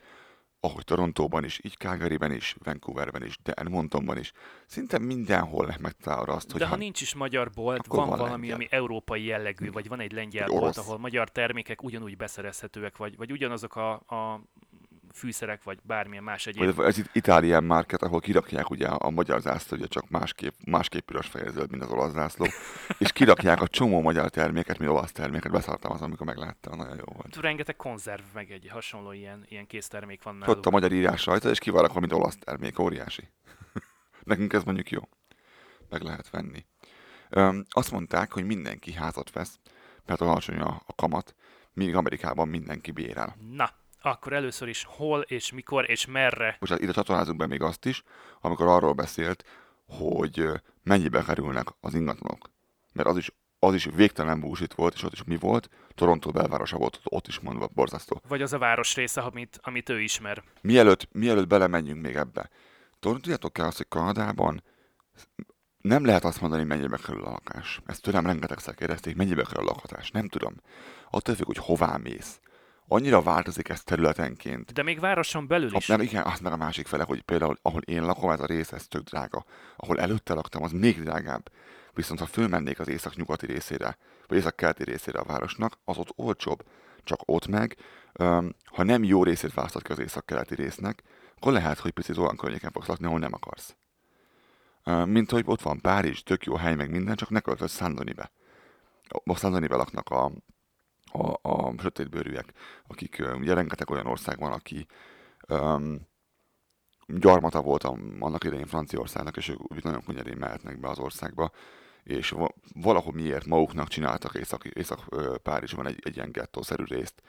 ahogy Torontóban is, így Calgaryben is, Vancouverben is, de Edmontonban is. Szinte mindenhol megtalálod azt, hogy De ha nincs is magyar bolt, van, van valami, lengyel. ami európai jellegű, vagy van egy lengyel Vagy bolt, orosz. ahol magyar termékek ugyanúgy beszerezhetőek, vagy, vagy ugyanazok a, a fűszerek, vagy bármilyen más egyéb. ez itt Italian Market, ahol kirakják ugye a magyar zászló, ugye csak másképp, másképp piros zöld, mint az olasz zászló, [LAUGHS] és kirakják a csomó magyar terméket, mint olasz terméket. Beszálltam az, amikor megláttam, nagyon jó volt. Rengeteg konzerv, meg egy hasonló ilyen, ilyen késztermék van náluk. ott a magyar írás rajta, és ki van rakva, mint olasz termék, óriási. [LAUGHS] Nekünk ez mondjuk jó. Meg lehet venni. Öm, azt mondták, hogy mindenki házat vesz, mert alacsony a, a kamat, míg Amerikában mindenki bérel. Na, akkor először is hol, és mikor, és merre. Most hát ide csatornázunk be még azt is, amikor arról beszélt, hogy mennyibe kerülnek az ingatlanok. Mert az is, az is végtelen bullshit volt, és ott is mi volt? Toronto belvárosa volt, ott is mondva borzasztó. Vagy az a városrész, amit, amit ő ismer. Mielőtt, mielőtt belemenjünk még ebbe, tudjátok el azt, hogy Kanadában nem lehet azt mondani, mennyibe kerül a lakás. Ezt tőlem rengetegszer kérdezték, mennyibe kerül a lakhatás. Nem tudom. Attól függ, hogy hová mész. Annyira változik ez területenként. De még városon belül A, is. nem, igen, azt meg a másik fele, hogy például, ahol én lakom, ez a rész, ez tök drága. Ahol előtte laktam, az még drágább. Viszont ha fölmennék az észak-nyugati részére, vagy észak-keleti részére a városnak, az ott olcsóbb. Csak ott meg, öm, ha nem jó részét választod ki az észak-keleti résznek, akkor lehet, hogy picit olyan környéken fogsz lakni, ahol nem akarsz. Öm, mint hogy ott van Párizs, tök jó hely, meg minden, csak ne költöz Szandonibe. Most Szandonibe laknak a, a, a sötétbőrűek, akik ugye rengeteg olyan ország van, aki um, gyarmata volt annak idején Franciaországnak, és ők úgy nagyon könnyedén mehetnek be az országba, és va- valahol miért maguknak csináltak Észak, Észak ö, Párizsban egy, egy ilyen gettószerű részt,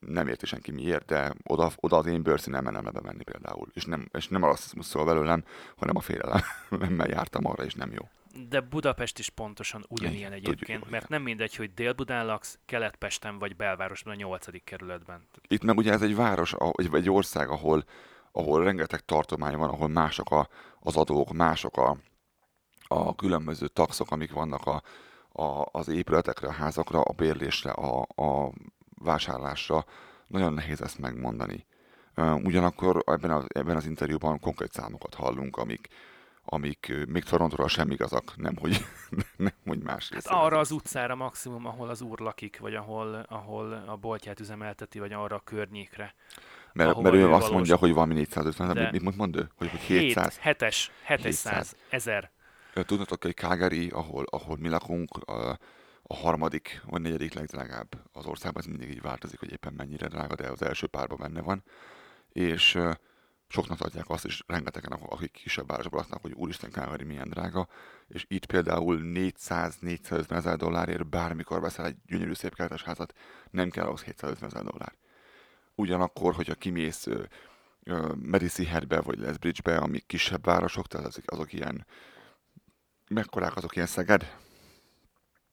nem érti senki miért, de oda, oda az én bőrszínem nem le bemenni például. És nem, és nem a rasszizmus szól belőlem, hanem a félelemmel [LAUGHS] jártam arra, és nem jó. De Budapest is pontosan ugyanilyen Igen, tudjuk egyébként, jól, mert nem mindegy, hogy Dél-Budán laksz, Kelet-Pesten vagy belvárosban a 8. kerületben. Itt meg ugye ez egy város, vagy egy ország, ahol, ahol rengeteg tartomány van, ahol mások a, az adók, mások a, a különböző taxok, amik vannak a, a, az épületekre, a házakra, a bérlésre, a, a vásárlásra. Nagyon nehéz ezt megmondani. Ugyanakkor ebben, a, ebben az interjúban konkrét számokat hallunk, amik, amik még Torontóra sem igazak, nem hogy, [LAUGHS] nem, hogy más Hát arra az utcára maximum, ahol az úr lakik, vagy ahol, ahol a boltját üzemelteti, vagy arra a környékre. Mert, mert ő ő azt valós. mondja, hogy valami 450, De- de mit, mit mond ő? Hogy, hogy 700? 700, 700, 700. 1000. Ö, Tudnatok, hogy Calgary, ahol, ahol mi lakunk, a, a harmadik vagy negyedik legdrágább az országban, ez mindig így változik, hogy éppen mennyire drága, de az első párban benne van. És soknak tartják azt is, rengetegen, akik kisebb városban laknak, hogy úristen Calgary milyen drága, és itt például 400-450 ezer dollárért bármikor veszel egy gyönyörű szép kertes házat, nem kell ahhoz 750 ezer dollár. Ugyanakkor, hogyha kimész ö, ö, Medicine-be vagy Lethbridge-be, amik kisebb városok, tehát azok, azok ilyen mekkorák azok ilyen Szeged?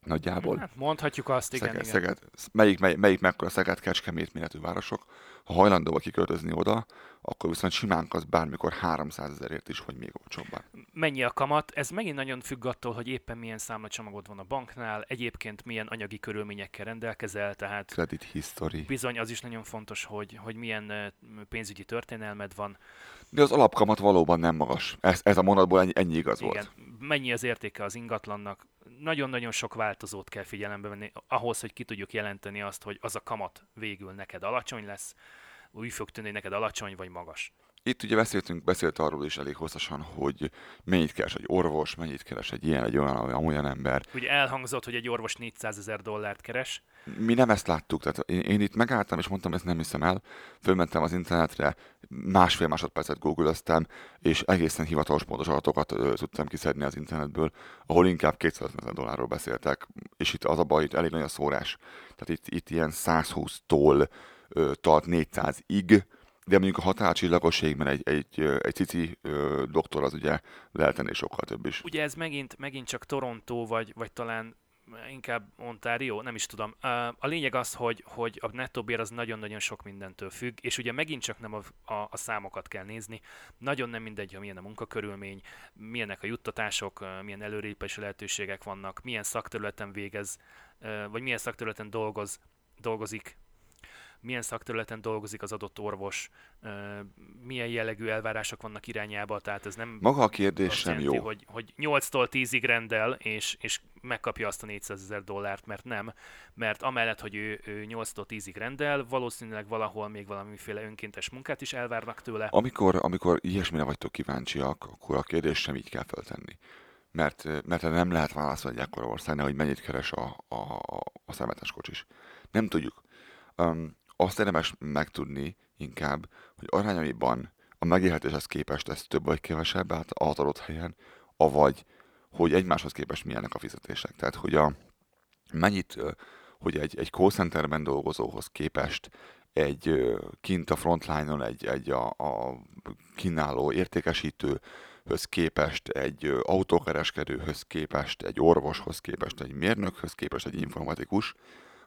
Nagyjából. Hát mondhatjuk azt, igen, Szeged, igen. Szeged. Melyik, mely, melyik mekkora Szeged, Kecskemét méretű városok. Ha hajlandóak kiköltözni oda, akkor viszont simán az bármikor 300 ezerért is, vagy még olcsóbban. Mennyi a kamat? Ez megint nagyon függ attól, hogy éppen milyen számlacsomagod van a banknál, egyébként milyen anyagi körülményekkel rendelkezel, tehát Credit history. bizony az is nagyon fontos, hogy, hogy milyen pénzügyi történelmed van. De az alapkamat valóban nem magas. Ez, ez a mondatból ennyi, ennyi igaz volt. Igen, mennyi az értéke az ingatlannak? Nagyon-nagyon sok változót kell figyelembe venni ahhoz, hogy ki tudjuk jelenteni azt, hogy az a kamat végül neked alacsony lesz, úgy fog tűnni, hogy neked alacsony vagy magas. Itt ugye beszéltünk, beszélt arról is elég hosszasan, hogy mennyit keres egy orvos, mennyit keres egy ilyen, egy olyan, olyan, olyan ember. Ugye elhangzott, hogy egy orvos 400 ezer dollárt keres. Mi nem ezt láttuk, tehát én, én itt megálltam, és mondtam, ezt nem hiszem el, fölmentem az internetre, másfél másodpercet googlöztem, és egészen hivatalos pontos adatokat ö, tudtam kiszedni az internetből, ahol inkább 250 ezer dollárról beszéltek, és itt az a baj, itt elég nagy a szórás. Tehát itt, itt ilyen 120-tól ö, tart 400-ig, de mondjuk a határcsillagosségben egy, egy, ö, egy cici ö, doktor az ugye lehet ennél sokkal több is. Ugye ez megint, megint csak Toronto, vagy, vagy talán inkább Ontario, nem is tudom. A lényeg az, hogy, hogy a nettó bér az nagyon-nagyon sok mindentől függ, és ugye megint csak nem a, a, a számokat kell nézni. Nagyon nem mindegy, hogy milyen a munkakörülmény, milyenek a juttatások, milyen előrépési lehetőségek vannak, milyen szakterületen végez, vagy milyen szakterületen dolgoz, dolgozik milyen szakterületen dolgozik az adott orvos, milyen jellegű elvárások vannak irányába, tehát ez nem Maga a kérdés azt sem jelenti, jó. hogy, hogy 8-tól 10-ig rendel, és, és megkapja azt a 400 ezer dollárt, mert nem. Mert amellett, hogy ő, ő 8-tól 10-ig rendel, valószínűleg valahol még valamiféle önkéntes munkát is elvárnak tőle. Amikor, amikor ilyesmire vagytok kíváncsiak, akkor a kérdést sem így kell feltenni. Mert, mert nem lehet válaszolni egy ekkora országnál, hogy mennyit keres a, a, a szemetes kocsis. Nem tudjuk. Um, azt érdemes megtudni inkább, hogy arányaiban a megélhetéshez képest ez több vagy kevesebb át az adott helyen, avagy hogy egymáshoz képest milyenek a fizetések. Tehát, hogy a, mennyit, hogy egy, egy call centerben dolgozóhoz képest egy kint a frontline-on egy, egy a, a kínáló értékesítőhöz képest, egy autókereskedőhöz képest, egy orvoshoz képest, egy mérnökhöz képest, egy informatikus,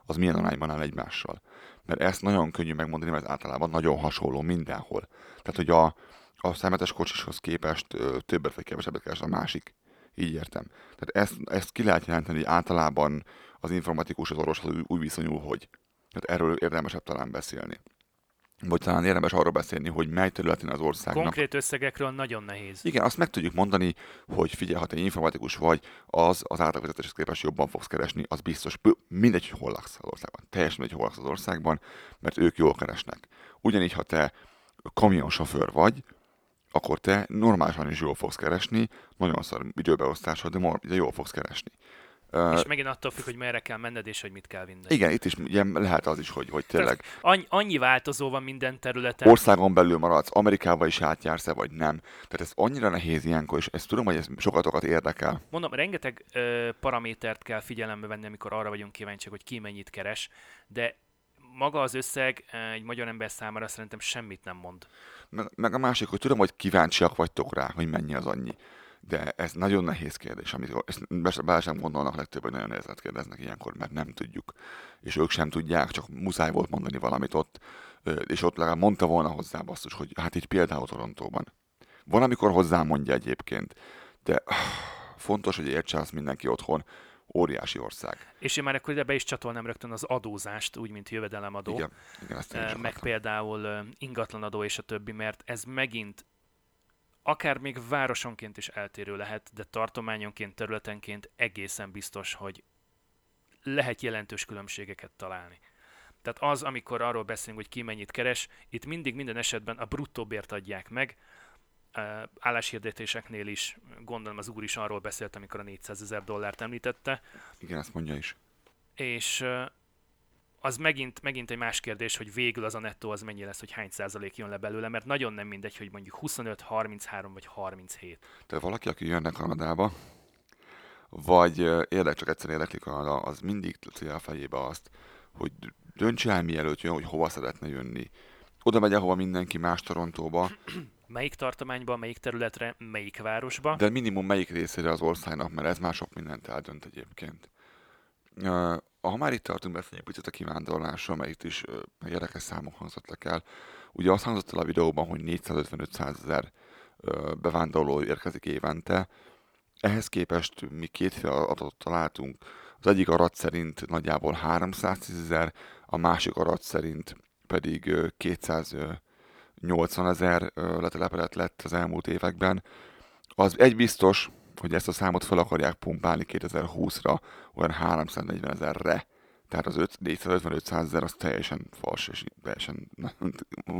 az milyen arányban áll egymással. Mert ezt nagyon könnyű megmondani, mert ez általában nagyon hasonló mindenhol. Tehát, hogy a, a szemetes kocsishoz képest ö, többet vagy kevesebbet keres a másik. Így értem. Tehát ezt, ezt ki lehet jelenteni, hogy általában az informatikus az orvoshoz úgy, úgy viszonyul, hogy. Tehát erről érdemesebb talán beszélni. Vagy talán érdemes arról beszélni, hogy mely területén az országnak Konkrét összegekről nagyon nehéz. igen, azt meg tudjuk mondani, hogy figyelj, ha te informatikus vagy, az az átlagvezetéshez képest jobban fogsz keresni, az biztos. Mindegy, hogy hol laksz az országban. Teljesen mindegy, hol laksz az országban, mert ők jól keresnek. Ugyanígy, ha te kamionsofőr vagy, akkor te normálisan is jól fogsz keresni, nagyon szar időbeosztásod, de, de jól fogsz keresni. És megint attól függ, hogy merre kell menned, és hogy mit kell vinned. igen, itt is ugye lehet az is, hogy, hogy tényleg Annyi, annyi változó van minden területen. országon belül maradsz, Amerikába is átjársz-e, vagy nem. Tehát ez annyira nehéz ilyenkor, és ezt tudom, hogy ez sokatokat érdekel. Mondom, rengeteg ö, paramétert kell figyelembe venni, amikor arra vagyunk kíváncsiak, hogy ki mennyit keres, de maga az összeg egy magyar ember számára szerintem semmit nem mond. Meg, meg a másik, hogy tudom, hogy kíváncsiak vagytok rá, hogy mennyi az annyi. De ez nagyon nehéz kérdés, amit ezt be sem gondolnak legtöbb, hogy nagyon nehezet kérdeznek ilyenkor, mert nem tudjuk. És ők sem tudják, csak muszáj volt mondani valamit ott, és ott legalább mondta volna hozzá basszus, hogy hát így például Torontóban. Van, amikor hozzá mondja egyébként, de [SIGHS] fontos, hogy értse azt mindenki otthon, óriási ország. És én már akkor ide be is csatolnám rögtön az adózást, úgy, mint jövedelemadó. Igen, igen, meg akartam. például ingatlanadó és a többi, mert ez megint akár még városonként is eltérő lehet, de tartományonként, területenként egészen biztos, hogy lehet jelentős különbségeket találni. Tehát az, amikor arról beszélünk, hogy ki mennyit keres, itt mindig minden esetben a bruttó bért adják meg, álláshirdetéseknél is, gondolom az úr is arról beszélt, amikor a 400 ezer dollárt említette, Igen, ezt mondja is. és az megint, megint egy más kérdés, hogy végül az a nettó az mennyi lesz, hogy hány százalék jön le belőle, mert nagyon nem mindegy, hogy mondjuk 25, 33 vagy 37. Tehát valaki, aki jönne Kanadába, vagy érdek, csak egyszer érdekli Kanada, az mindig tudja a fejébe azt, hogy döntse el mielőtt jön, hogy hova szeretne jönni. Oda megy, ahova mindenki más Torontóba, [CLEARS THROAT] Melyik tartományba, melyik területre, melyik városba. de minimum melyik részére az országnak, mert ez már sok mindent eldönt egyébként. Ha már itt tartunk, beszéljünk picit a kivándorlásról, mert itt is ö, érdekes számok hangzottak el. Ugye azt hangzott el a videóban, hogy 455 ezer bevándorló érkezik évente. Ehhez képest mi kétféle adatot találtunk. Az egyik arat szerint nagyjából 310 ezer, a másik arat szerint pedig ö, 280 ezer letelepedett lett az elmúlt években. Az egy biztos, hogy ezt a számot fel akarják pumpálni 2020-ra olyan 340 ezerre. Tehát az 5, 455 ezer az teljesen fals, és teljesen [LAUGHS]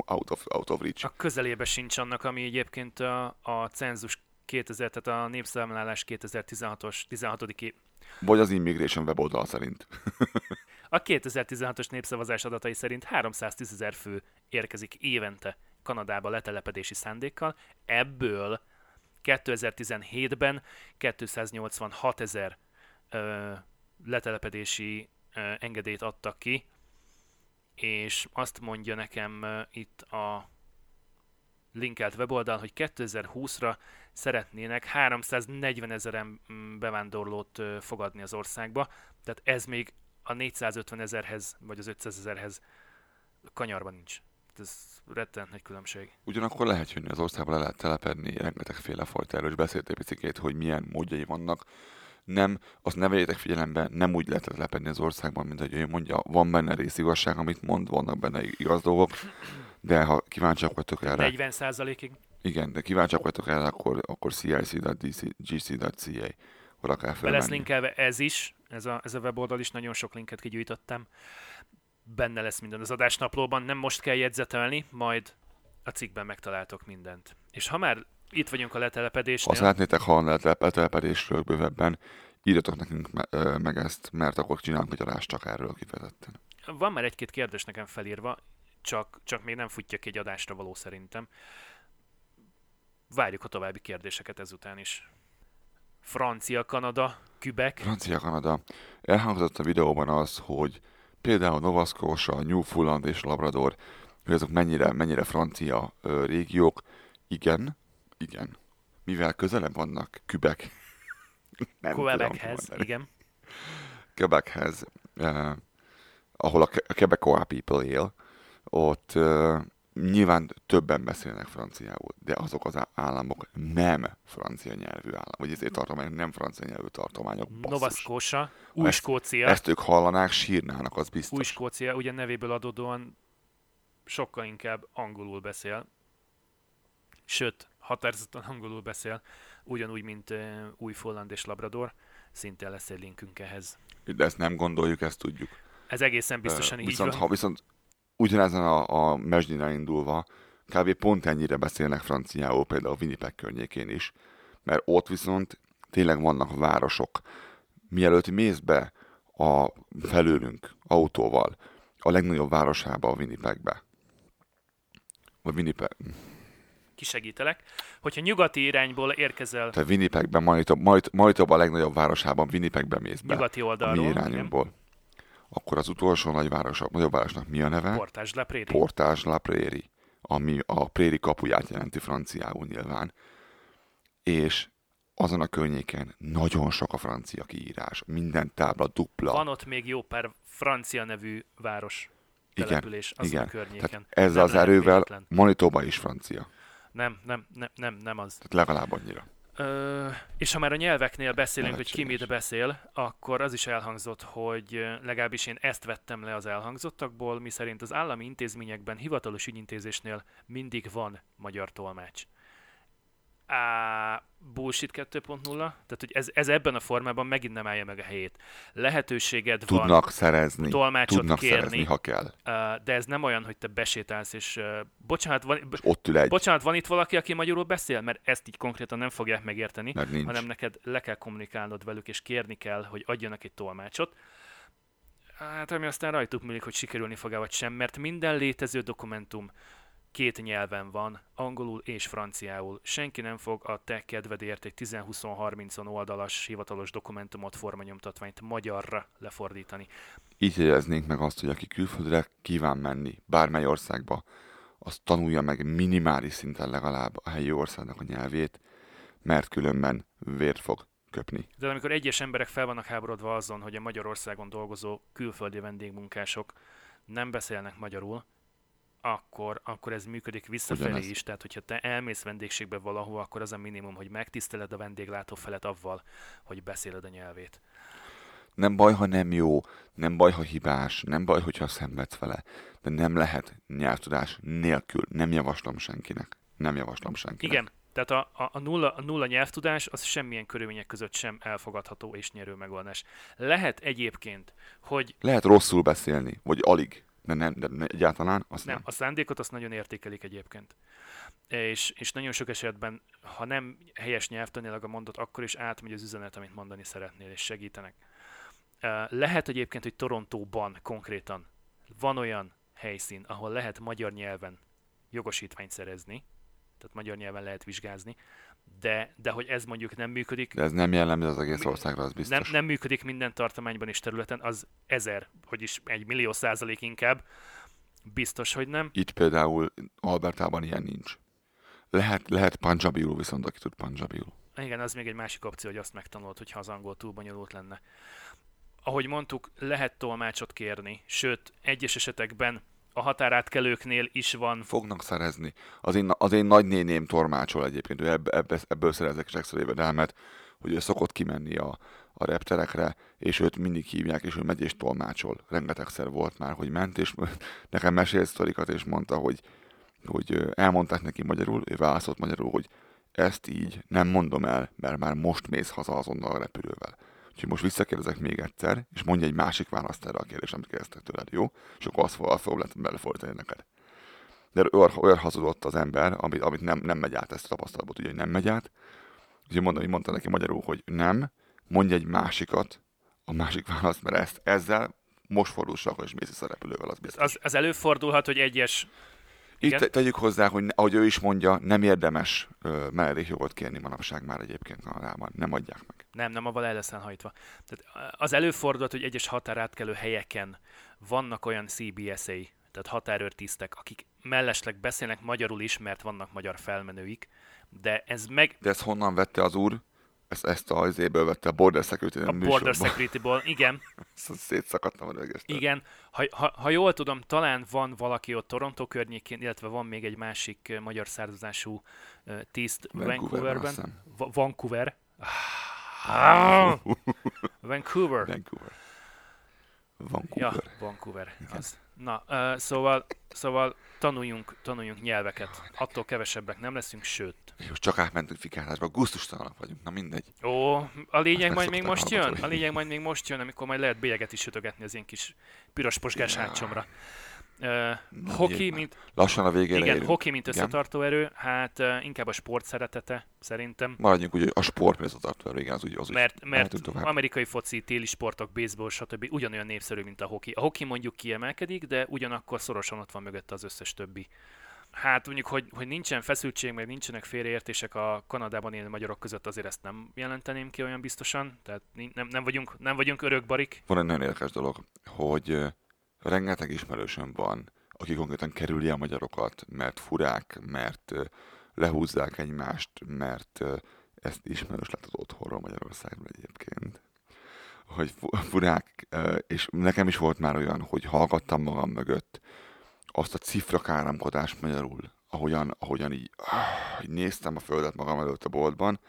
out of, out of reach. A közelébe sincs annak, ami egyébként a, a cenzus 2000, tehát a népszámlálás 2016-os, 16. é- Vagy az Immigration weboldal szerint. [LAUGHS] A 2016-os népszavazás adatai szerint 310 ezer fő érkezik évente Kanadába letelepedési szándékkal, ebből 2017-ben 286 ezer letelepedési ö, engedélyt adtak ki, és azt mondja nekem ö, itt a linkelt weboldal, hogy 2020-ra szeretnének 340 ezeren mm, bevándorlót ö, fogadni az országba, tehát ez még a 450 ezerhez, vagy az 500 ezerhez kanyarban nincs. Ez rettent nagy különbség. Ugyanakkor lehet jönni az országba, le lehet telepedni, rengetegféle fajta erről, és beszéltél picikét, hogy milyen módjai vannak. Nem, azt ne vegyétek figyelembe, nem úgy lehet letelepedni az országban, mint hogy ő mondja, van benne rész igazság, amit mond, vannak benne igaz dolgok, de ha kíváncsiak vagytok erre, 40 százalékig. igen, de kíváncsiak vagytok erre, akkor, akkor cic.gc.ca, oda kell Be lesz linkelve ez is, ez a, ez a weboldal is, nagyon sok linket kigyűjtöttem. Benne lesz minden az adásnaplóban, nem most kell jegyzetelni, majd a cikkben megtaláltok mindent. És ha már itt vagyunk a Ha letelepedésnél, szeretnétek hallani a telep- letelepedésről bővebben, írjatok nekünk me- meg ezt, mert akkor csinálunk egy adást csak erről kifejezetten. van már egy-két kérdés nekem felírva, csak, csak még nem futja ki egy adásra való szerintem. Várjuk a további kérdéseket ezután is. Francia, Kanada, Kübek. Francia Kanada. Elhangzott a videóban az, hogy például Nova Scotia, Newfoundland és Labrador, hogy azok mennyire, mennyire francia ö, régiók. Igen, igen. Mivel közelebb vannak Kübek, [LAUGHS] nem Quebechez, igen. Quebechez, eh, ahol a, Ke- a Quebecois people él, ott eh, nyilván többen beszélnek franciául, de azok az államok nem francia nyelvű állam, vagy ezért tartományok nem francia nyelvű tartományok. Nova Basszus. Scotia, Új-Skócia. Ezt ők hallanák, sírnának, az biztos. Új-Skócia ugye nevéből adódóan sokkal inkább angolul beszél, sőt, határozottan angolul beszél, ugyanúgy, mint uh, Új-Folland és Labrador. Szintén lesz egy linkünk ehhez. De ezt nem gondoljuk, ezt tudjuk. Ez egészen biztosan Eh, így viszont, van. ha viszont ugyanezen a, a mesdjén indulva, kb. pont ennyire beszélnek franciául, például Winnipeg környékén is, mert ott viszont tényleg vannak városok. Mielőtt mész be a felőlünk autóval a legnagyobb városába, a Winnipegbe, vagy Winnipeg, Kisegítelek. Hogyha nyugati irányból érkezel tehát Winnipegben, Manitoba, Manit- Manitoba a legnagyobb városában, Winnipegbe mész be, nyugati a mi oldalról, igen, irányunkból, akkor az utolsó nagy város, nagyobb városnak mi a neve? Portás La Prairie. Portage la Prairie, ami a préri kapuját jelenti franciául nyilván. És azon a környéken nagyon sok a francia kiírás. Minden tábla dupla. Van ott még jó pár francia nevű város igen, település azon igen. a környéken. Tehát ezzel Nem az erővel. Manitoba is francia. Nem, nem, nem, nem, nem az. Tehát legalább annyira. Ö, és ha már a nyelveknél beszélünk, hogy ki Lehetséges. mit beszél, akkor az is elhangzott, hogy legalábbis én ezt vettem le az elhangzottakból, miszerint az állami intézményekben, hivatalos ügyintézésnél mindig van magyar tolmács. Á, bullshit 2.0? Tehát, hogy ez, ez ebben a formában megint nem állja meg a helyét. Lehetőséged Tudnak szerezni. tolmácsot Tudnak kérni. szerezni, ha kell. van, de ez nem olyan, hogy te besétálsz, és bocsánat, van, És ott ül egy, bocsánat, van itt valaki, aki magyarul beszél? Mert ezt így konkrétan nem fogják megérteni hanem neked le kell kommunikálnod velük, és kérni kell, hogy adjanak egy tolmácsot. Hát ami aztán rajtuk múlik, hogy sikerülni fog-e vagy sem, mert minden létező dokumentum két nyelven van, angolul és franciául. Senki nem fog a te kedvedért egy 10-20-30 oldalas hivatalos dokumentumot, formanyomtatványt magyarra lefordítani. Így jegyeznénk meg azt, hogy aki külföldre kíván menni, bármely országba, az tanulja meg minimális szinten legalább a helyi országnak a nyelvét, mert különben vért fog köpni. De amikor egyes emberek fel vannak háborodva azon, hogy a Magyarországon dolgozó külföldi vendégmunkások nem beszélnek magyarul, akkor, akkor ez működik visszafelé Ugyanez. is. Tehát, hogyha te elmész vendégségbe valahova, akkor az a minimum, hogy megtiszteled a vendéglátó felet avval, hogy beszéled a nyelvét. Nem baj, ha nem jó, nem baj, ha hibás, nem baj, hogyha szenvedsz vele, de nem lehet nyelvtudás nélkül. Nem javaslom senkinek. Nem javaslom senkinek. Igen, Tehát a, a, a, nulla, a nulla nyelvtudás az semmilyen körülmények között sem elfogadható és nyerő megoldás. Lehet egyébként, hogy Lehet rosszul beszélni, vagy alig, de nem, de ne- egyáltalán, azt nem. nem, a szándékot azt nagyon értékelik egyébként. És, és nagyon sok esetben, ha nem helyes nyelvtanilag a mondat, akkor is átmegy az üzenet, amit mondani szeretnél, és segítenek. Lehet egyébként, hogy Torontóban konkrétan van olyan helyszín, ahol lehet magyar nyelven jogosítványt szerezni, tehát magyar nyelven lehet vizsgázni, de, de hogy ez mondjuk nem működik, De ez nem jellemző az egész országra, az biztos. nem, nem működik minden tartományban és területen, az ezer, hogy is egy millió százalék inkább, biztos, hogy nem. Itt például Albertában ilyen nincs. Lehet, lehet Punjabiul, viszont aki tud Punjabiul. Igen, az még egy másik opció, hogy azt megtanulod, hogyha az angol túl bonyolult lenne. Ahogy mondtuk, lehet tolmácsot kérni, sőt, egyes esetekben a határátkelőknél is van Fognak szerezni. Az én, az én nagynéném tormácsol egyébként, ő ebb, ebb, ebből szerezek extra jövedelmet, hogy ő szokott kimenni a, a repterekre, és őt mindig hívják, és ő megy és tolmácsol. Rengetegszer volt már, hogy ment, és [LAUGHS] nekem mesélt sztorikat, és mondta, hogy, hogy elmondták neki magyarul, ő válaszolt magyarul, hogy ezt így nem mondom el, mert már most mész haza azonnal a repülővel. Úgyhogy most visszakérdezek még egyszer, és mondj egy másik választ erre a kérdésre, amit kérdeztek tőled, jó? És akkor azt fogom, lehet belefordítani neked. De olyan, olyan hazudott az ember, amit, amit nem, nem megy át ezt a tapasztalatot, ugye, hogy nem megy át. Úgyhogy mondom, hogy mondta neki magyarul, hogy nem, mondj egy másikat, a másik választ, mert ezt, ezzel most fordulsz akkor, és mész a repülővel, az biztos. az, az előfordulhat, hogy egyes igen. te- tegyük hozzá, hogy ahogy ő is mondja, nem érdemes ö, menedékjogot kérni manapság már egyébként Kanadában. Nem adják meg. Nem, nem, avval el leszel hajtva. Tehát az előfordulhat, hogy egyes határátkelő helyeken vannak olyan CBSA, tehát határőrtisztek, akik mellesleg beszélnek magyarul is, mert vannak magyar felmenőik, de ez meg De ezt honnan vette az úr? Ezt, ezt a izéből vette a Border Security a Border Security-ból, igen, [LAUGHS] Security. Szétszakadtam a rögesztől. igen. Ha, ha, ha jól tudom, talán van valaki ott Toronto környékén, illetve van még egy másik magyar származású tiszt Vancouverben. Va- Vancouver. Ah! Vancouver. Vancouver. Ja, Vancouver. Vancouver. Az. Na, uh, szóval, szóval tanuljunk, tanuljunk nyelveket. Attól kevesebbek nem leszünk, sőt. Most csak átmentünk fikálásba, gusztustalanok vagyunk, na mindegy. Ó, a lényeg majd még most jön? A lényeg majd még most jön, amikor majd lehet bélyeget is sütögetni az én kis piros posgás Ja. Uh, hoki, mint, Lassan a végére igen, érünk. hoki, mint Igen. összetartó erő, hát uh, inkább a sport szeretete, szerintem. Maradjunk úgy, hogy a sport mi az a tartó, igen, az úgy, az úgy Mert, mert mehetünk tovább. amerikai foci, téli sportok, baseball, stb. ugyanolyan népszerű, mint a hoki. A hoki mondjuk kiemelkedik, de ugyanakkor szorosan ott van mögött az összes többi. Hát mondjuk, hogy, hogy nincsen feszültség, meg nincsenek félreértések a Kanadában élő magyarok között, azért ezt nem jelenteném ki olyan biztosan. Tehát nem, nem, vagyunk, nem vagyunk örökbarik. Van egy nagyon érdekes dolog, hogy rengeteg ismerősöm van, aki konkrétan kerüli a magyarokat, mert furák, mert lehúzzák egymást, mert ezt ismerős az otthonról Magyarországról egyébként. Hogy fu- furák, és nekem is volt már olyan, hogy hallgattam magam mögött azt a cifra káromkodást magyarul, ahogyan, ahogyan így, ah, így néztem a földet magam előtt a boltban,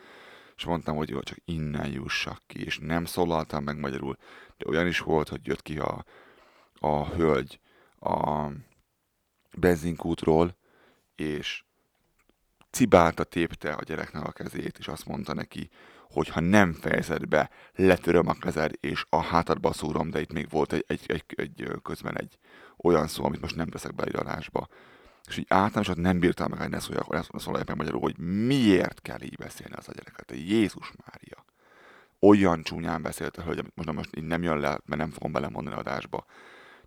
és mondtam, hogy jó, csak innen jussak ki, és nem szólaltam meg magyarul, de olyan is volt, hogy jött ki a, a hölgy a benzinkútról, és cibálta, tépte a gyereknek a kezét, és azt mondta neki, hogy ha nem fejezed be, letöröm a kezed, és a hátadba szúrom, de itt még volt egy, egy, egy, egy közben egy olyan szó, amit most nem teszek be egy adásba. És így ott nem bírtam meg, hogy ne szóljak, ne szóljak meg magyarul, hogy miért kell így beszélni az a gyereket. Jézus Mária! Olyan csúnyán beszélt a hölgy, amit most, most így nem jön le, mert nem fogom belemondani adásba.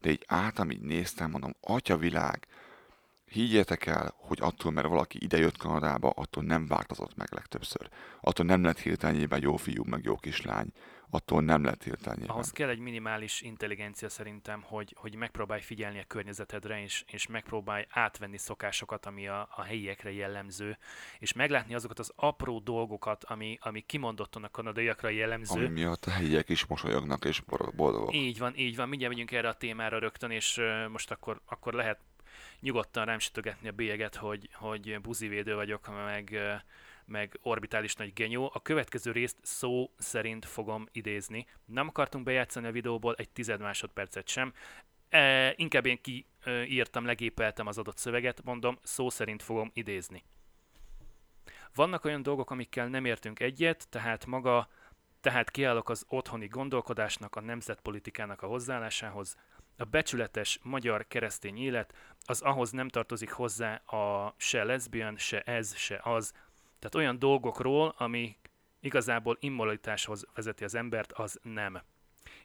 De így álltam, így néztem, mondom, atya világ, higgyétek el, hogy attól, mert valaki ide jött Kanadába, attól nem változott meg legtöbbször. Attól nem lett hirtelenjében jó fiú, meg jó kislány. Attól nem lett hirtelenjében. Ahhoz kell egy minimális intelligencia szerintem, hogy, hogy megpróbálj figyelni a környezetedre, és, és megpróbálj átvenni szokásokat, ami a, a helyiekre jellemző, és meglátni azokat az apró dolgokat, ami, ami kimondottan a kanadaiakra jellemző. Ami miatt a helyiek is mosolyognak és boldogok. Így van, így van. Mindjárt megyünk erre a témára rögtön, és ö, most akkor, akkor lehet nyugodtan rám sütögetni a bélyeget, hogy, hogy buzivédő vagyok, meg, ö, meg orbitális nagy genyó. A következő részt szó szerint fogom idézni. Nem akartunk bejátszani a videóból egy tized másodpercet sem. E, inkább én kiírtam, legépeltem az adott szöveget, mondom, szó szerint fogom idézni. Vannak olyan dolgok, amikkel nem értünk egyet, tehát maga, tehát kiállok az otthoni gondolkodásnak, a nemzetpolitikának a hozzáállásához. A becsületes magyar keresztény élet az ahhoz nem tartozik hozzá a se leszbián, se ez, se az. Tehát olyan dolgokról, ami igazából immoralitáshoz vezeti az embert, az nem.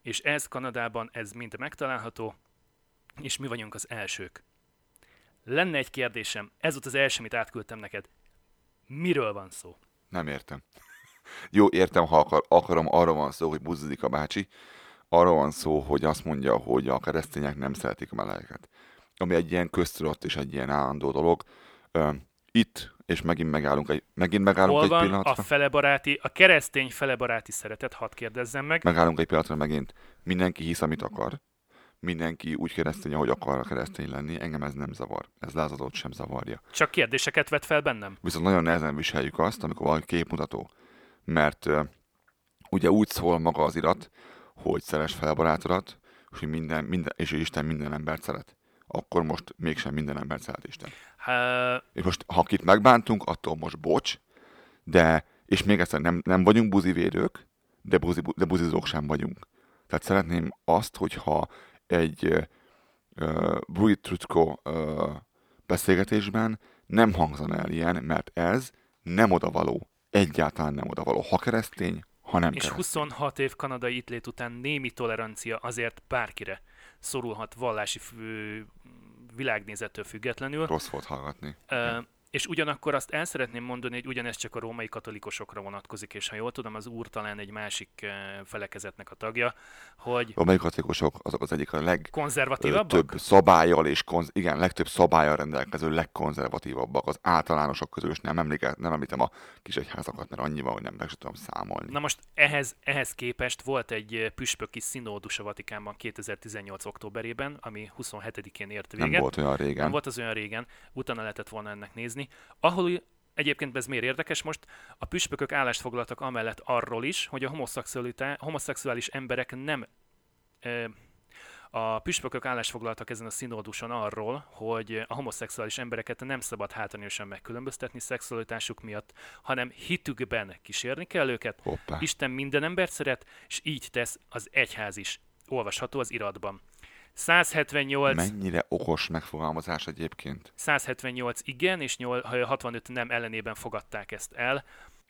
És ez Kanadában, ez mind megtalálható, és mi vagyunk az elsők. Lenne egy kérdésem, ez volt az első, amit átküldtem neked. Miről van szó? Nem értem. [LAUGHS] Jó, értem, ha akar, akarom, arra van szó, hogy buzzik a bácsi. Arra van szó, hogy azt mondja, hogy a keresztények nem szeretik a melegeket. Ami egy ilyen köztudott és egy ilyen állandó dolog. Ö, itt, és megint megállunk egy, megint megállunk Hol egy van pillanatra. a felebaráti, a keresztény felebaráti szeretet? Hadd kérdezzem meg. Megállunk egy pillanatra megint. Mindenki hisz, amit akar. Mindenki úgy keresztény, ahogy akar a keresztény lenni. Engem ez nem zavar. Ez lázadót sem zavarja. Csak kérdéseket vet fel bennem. Viszont nagyon nehezen viseljük azt, amikor valami képmutató. Mert uh, ugye úgy szól maga az irat, hogy szeres fel barátodat, és, hogy minden, minden, és Isten minden embert szeret. Akkor most mégsem minden embert szeret Isten. Uh, És most, ha akit megbántunk, attól most bocs, de, és még egyszer, nem, nem vagyunk buzivédők, de, buzi, de buzizók sem vagyunk. Tehát szeretném azt, hogyha egy uh, Bui Trutko uh, beszélgetésben nem hangzana el ilyen, mert ez nem odavaló. Egyáltalán nem odavaló. Ha keresztény, ha nem és keresztény. 26 év kanadai itt lét után némi tolerancia azért bárkire szorulhat vallási fő, világnézettől függetlenül. Rossz volt hallgatni. Ö, és ugyanakkor azt el szeretném mondani, hogy ugyanez csak a római katolikusokra vonatkozik, és ha jól tudom, az úr talán egy másik ö, felekezetnek a tagja, hogy A mai katolikusok azok az egyik a leg, konzervatívabbak? több szabályjal és konz- igen, legtöbb szabályal rendelkező legkonzervatívabbak az általánosok közül, és nem, emléke, nem említem a kis egyházakat, mert annyi van, hogy nem meg sem tudom számolni. Na most ehhez, ehhez képest volt egy ö, püspöki színódus a Vatikánban 2018. októberében, ami 27-én ért véget. nem volt olyan régen. Nem volt az olyan régen, utána lehetett volna ennek nézni. Ahol egyébként ez miért érdekes most, a püspökök állást foglaltak amellett arról is, hogy a homoszexuális emberek nem ö, a püspökök állást foglaltak ezen a színóduson arról, hogy a homoszexuális embereket nem szabad hátrányosan megkülönböztetni szexualitásuk miatt, hanem hitükben kísérni kell őket. Hoppá. Isten minden embert szeret, és így tesz az egyház is. Olvasható az iratban. 178 Mennyire okos megfogalmazás egyébként. 178 igen, és 8 65 nem ellenében fogadták ezt el.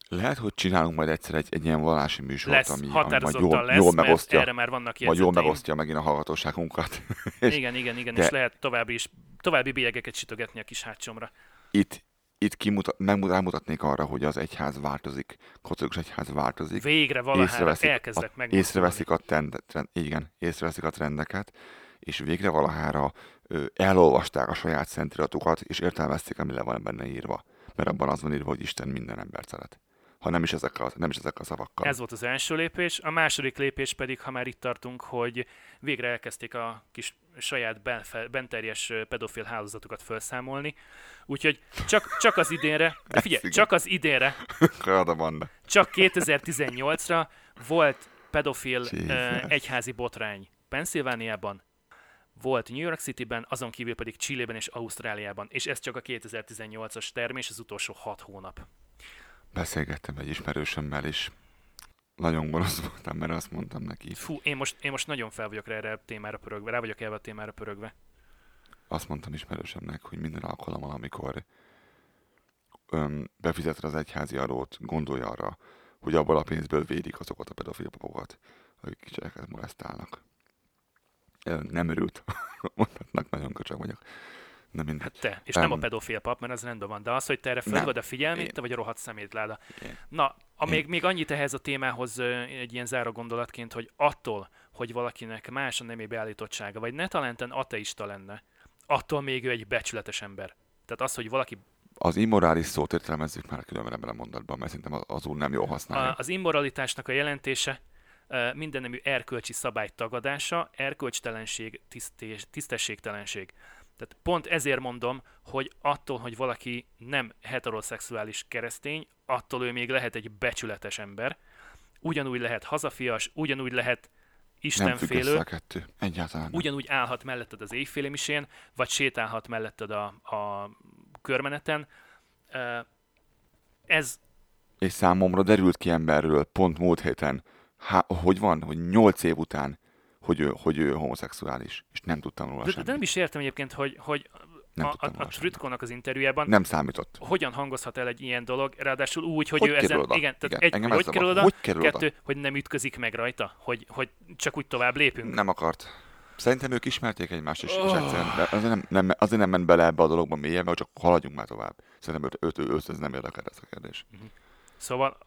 Lehet, hogy csinálunk majd egyszer egy, egy ilyen vallási műsort, Lesz, ami, ami majd jól, lesz, jól mert megosztja, erre már vannak majd jól megosztja megint a hallgatóságunkat. [LAUGHS] és Igen, igen, igen, de- és lehet további, is, további bélyegeket sütögetni a kis hátsomra. itt, itt kimutat, megmutatnék arra, hogy az egyház változik, katolikus egyház változik. Végre valahára elkezdek meg. észreveszik a trend, trend, igen, észreveszik a trendeket, és végre valahára ö, elolvasták a saját szentiratukat, és értelmezték, ami le van benne írva. Mert abban az van írva, hogy Isten minden embert szeret. Ha nem is ezekkel, nem is ezekkel a szavakkal. Ez volt az első lépés. A második lépés pedig, ha már itt tartunk, hogy végre elkezdték a kis saját benterjes pedofil hálózatukat felszámolni. Úgyhogy csak, csak az idénre, de figyelj, csak az idénre, [LAUGHS] csak 2018-ra volt pedofil Jesus. egyházi botrány Pennsylvániában, volt New York Cityben, azon kívül pedig Chilében és Ausztráliában, és ez csak a 2018-as termés, az utolsó hat hónap. Beszélgettem egy ismerősömmel, és nagyon gonosz voltam, mert azt mondtam neki. Fú, én most, én most nagyon fel vagyok rá erre a témára pörögve, rá vagyok erre a témára pörögve. Azt mondtam ismerősömnek, hogy minden alkalommal, amikor öm, befizeted az egyházi adót, gondolj arra, hogy abból a pénzből védik azokat a pedofil papokat, akik kisgyereket molesztálnak. Nem örült. [LAUGHS] Mondhatnak, nagyon köcsög vagyok. De mindegy. Hát te, és nem a pedofil pap, mert az rendben van, de az, hogy te erre felhívod a figyelmét, te vagy a rohadt szemétláda. Na, a még, még annyit ehhez a témához egy ilyen záró gondolatként, hogy attól, hogy valakinek más a nemi beállítottsága, vagy ne talenten ateista lenne, attól még ő egy becsületes ember. Tehát az, hogy valaki Az immorális szót értelmezzük már különben ebben a mondatban, mert szerintem az- úr nem jól használja. A, az immoralitásnak a jelentése mindennemű erkölcsi szabály tagadása, erkölcstelenség, tisztés, tisztességtelenség. Tehát pont ezért mondom, hogy attól, hogy valaki nem heteroszexuális keresztény, attól ő még lehet egy becsületes ember. Ugyanúgy lehet hazafias, ugyanúgy lehet istenfélő, kettő. Egyáltalán nem. ugyanúgy állhat melletted az éjféli misén, vagy sétálhat melletted a, a körmeneten. Ez És számomra derült ki emberről pont múlt héten, há, hogy van, hogy nyolc év után, hogy ő, hogy ő homoszexuális, és nem tudtam róla de, semmit. de nem is értem egyébként, hogy, hogy Nem a, a, a. Trütkónak az interjújában Nem számított. hogyan hangozhat el egy ilyen dolog, ráadásul úgy, hogy, Hogy ő ezen, oda? igen, tehát Igen, egy, hogy kerül oda, Hogy kerül oda? kettő, hogy nem ütközik meg rajta, hogy, hogy csak úgy tovább lépünk. Nem akart. Szerintem ők ismerték egymást, és, és Oh. egyszerűen, de azért nem, nem, azért nem ment bele ebbe a dologba mélyebben, csak haladjunk már tovább. Szerintem őt, őt, őt ez nem érdekel ez a kérdés. Szóval,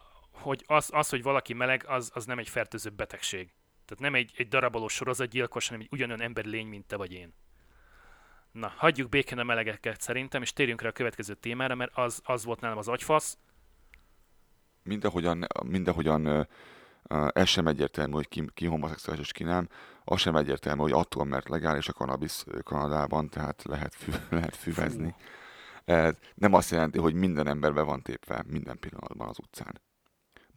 hogy az, az, hogy valaki meleg, az, az nem egy fertőző betegség. Tehát nem egy, egy daraboló sorozatgyilkos, hanem egy ugyanolyan emberi lény, mint te vagy én. Na, hagyjuk békén a melegeket szerintem, és térjünk rá a következő témára, mert az, az volt nálam az agyfasz. Mindahogyan, mindahogyan ö, ö, ez sem egyértelmű, hogy ki, ki homoszexuális és ki nem, az sem egyértelmű, hogy attól, mert legális a kanabisz Kanadában, tehát lehet, fü, [LAUGHS] lehet füvezni. Ez nem azt jelenti, hogy minden ember be van tépve minden pillanatban az utcán.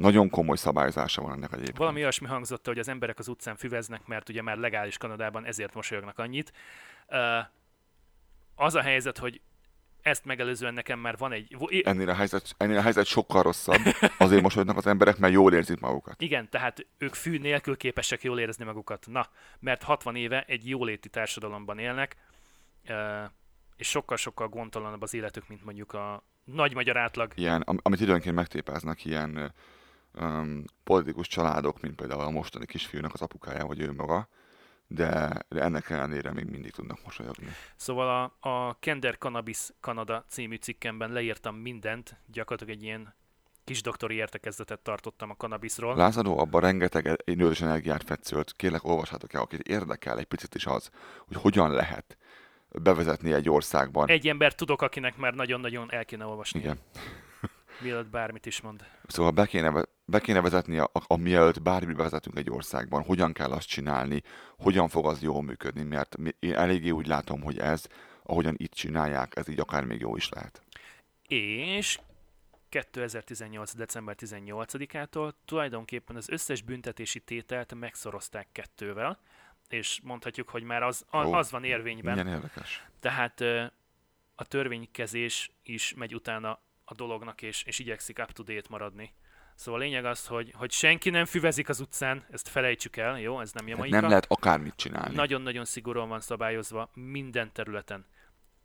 Nagyon komoly szabályozása van ennek egyébként. Valami olyasmi hangzott, hogy az emberek az utcán füveznek, mert ugye már legális Kanadában, ezért mosolyognak annyit. Az a helyzet, hogy ezt megelőzően nekem már van egy... Ennél a, helyzet, ennél a helyzet sokkal rosszabb. Azért mosolyognak az emberek, mert jól érzik magukat. Igen, tehát ők fű nélkül képesek jól érezni magukat. Na, mert 60 éve egy jóléti társadalomban élnek, és sokkal-sokkal gondtalanabb az életük, mint mondjuk a nagy magyar átlag. Ilyen, am- amit időnként megtépáznak, ilyen um, politikus családok, mint például a mostani kisfiúnak az apukája, vagy ő maga, de, de ennek ellenére még mindig tudnak mosolyogni. Szóval a, a Kender Cannabis Kanada című cikkemben leírtam mindent, gyakorlatilag egy ilyen kis doktori értekezletet tartottam a kannabiszról. Lázadó abban rengeteg idős energiát fetszölt. Kérlek, olvashatok el, akit érdekel egy picit is az, hogy hogyan lehet bevezetni egy országban. Egy ember tudok, akinek már nagyon-nagyon el kéne olvasni, Igen. mielőtt bármit is mond. Szóval be kéne, be kéne vezetni, a, a, mielőtt bármit bevezetünk egy országban, hogyan kell azt csinálni, hogyan fog az jól működni, mert én eléggé úgy látom, hogy ez, ahogyan itt csinálják, ez így akár még jó is lehet. És 2018. december 18-ától tulajdonképpen az összes büntetési tételt megszorozták kettővel, és mondhatjuk, hogy már az, a- Ó, az van érvényben. Milyen érdekes. Tehát a törvénykezés is megy utána a dolognak, és, és igyekszik up-to-date maradni. Szóval a lényeg az, hogy, hogy senki nem füvezik az utcán, ezt felejtsük el, jó? Ez nem Tehát Jamaika. nem lehet akármit csinálni. Nagyon-nagyon szigorúan van szabályozva minden területen.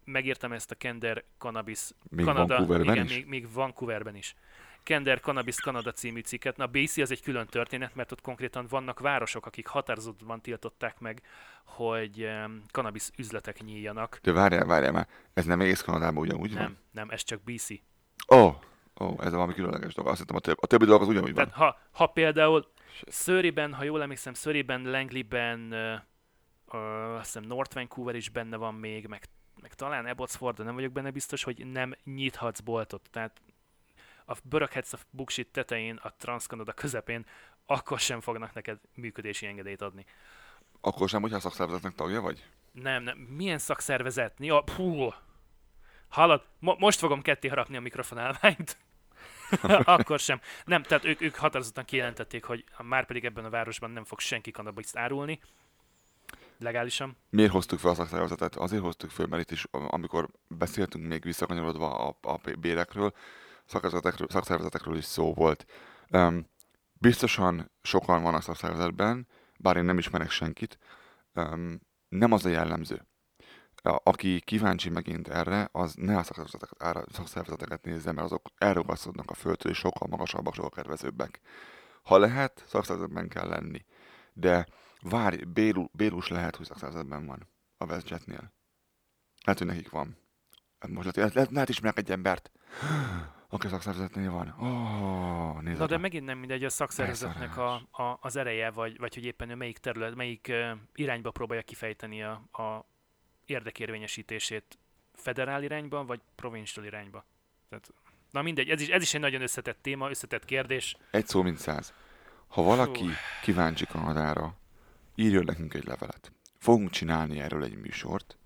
Megírtam ezt a Kender Cannabis Még Kanada, Vancouverben igen, is? Még, még Vancouverben is. Kender Cannabis Kanada című cikket. Na, BC az egy külön történet, mert ott konkrétan vannak városok, akik határozottan tiltották meg, hogy um, cannabis üzletek nyíljanak. De várjál, várjál már, ez nem egész Kanadában ugyanúgy Nem, nem, ez csak BC. van? Ó, oh, oh, ez valami különleges dolog. Azt hittem a, több, a többi dolog az ugyanúgy van. Tehát ha, ha például Surreyben, ha jól emlékszem, Surreyben, Langleyben, uh, uh, azt hiszem North Vancouver is benne van még, meg, meg talán Abbotsford, de nem vagyok benne biztos, hogy nem nyithatsz boltot. Tehát a böröghetsz a buksit tetején, a Transcanada közepén, akkor sem fognak neked működési engedélyt adni. Akkor sem, hogyha a szakszervezetnek tagja vagy? Nem, nem. Milyen szakszervezet? Ja, pú. Hallod? Mo- most fogom ketté harapni a mikrofonálványt. [LAUGHS] Akkor sem. Nem, tehát ők, ők határozottan kijelentették, hogy már pedig ebben a városban nem fog senki kanabiszt árulni. Legálisan. Miért hoztuk fel a szakszervezetet? Azért hoztuk fel, mert itt is, amikor beszéltünk még visszakanyarodva a, a bérekről, szakszervezetekről, szakszervezetekről is szó volt. Um, biztosan sokan vannak szakszervezetben, bár én nem ismerek senkit, um, nem az a jellemző. Aki kíváncsi megint erre, az ne a szakszervezeteket, ára, szakszervezeteket nézze, mert azok elrugaszkodnak a földtől, és sokkal magasabbak, sokkal kedvezőbbek. Ha lehet, szakszervezetben kell lenni. De várj, Bélu, Bélus lehet, hogy szakszervezetben van a WestJetnél. Lehet, hogy nekik van. Hát Most lehet, lehet, lehet ismerek egy embert, aki szakszervezetnél van. Oh, nézd Na de megint nem mindegy a szakszervezetnek a, a, az ereje, vagy, vagy hogy éppen ő melyik terület, melyik uh, irányba próbálja kifejteni a, a érdekérvényesítését. Federál irányba, vagy provincial irányba. Tehát, na mindegy, ez is, ez is egy nagyon összetett téma, összetett kérdés. Egy szó, mint száz. Ha valaki Fú. kíváncsi Kanadára, írjon nekünk egy levelet. Fogunk csinálni erről egy műsort,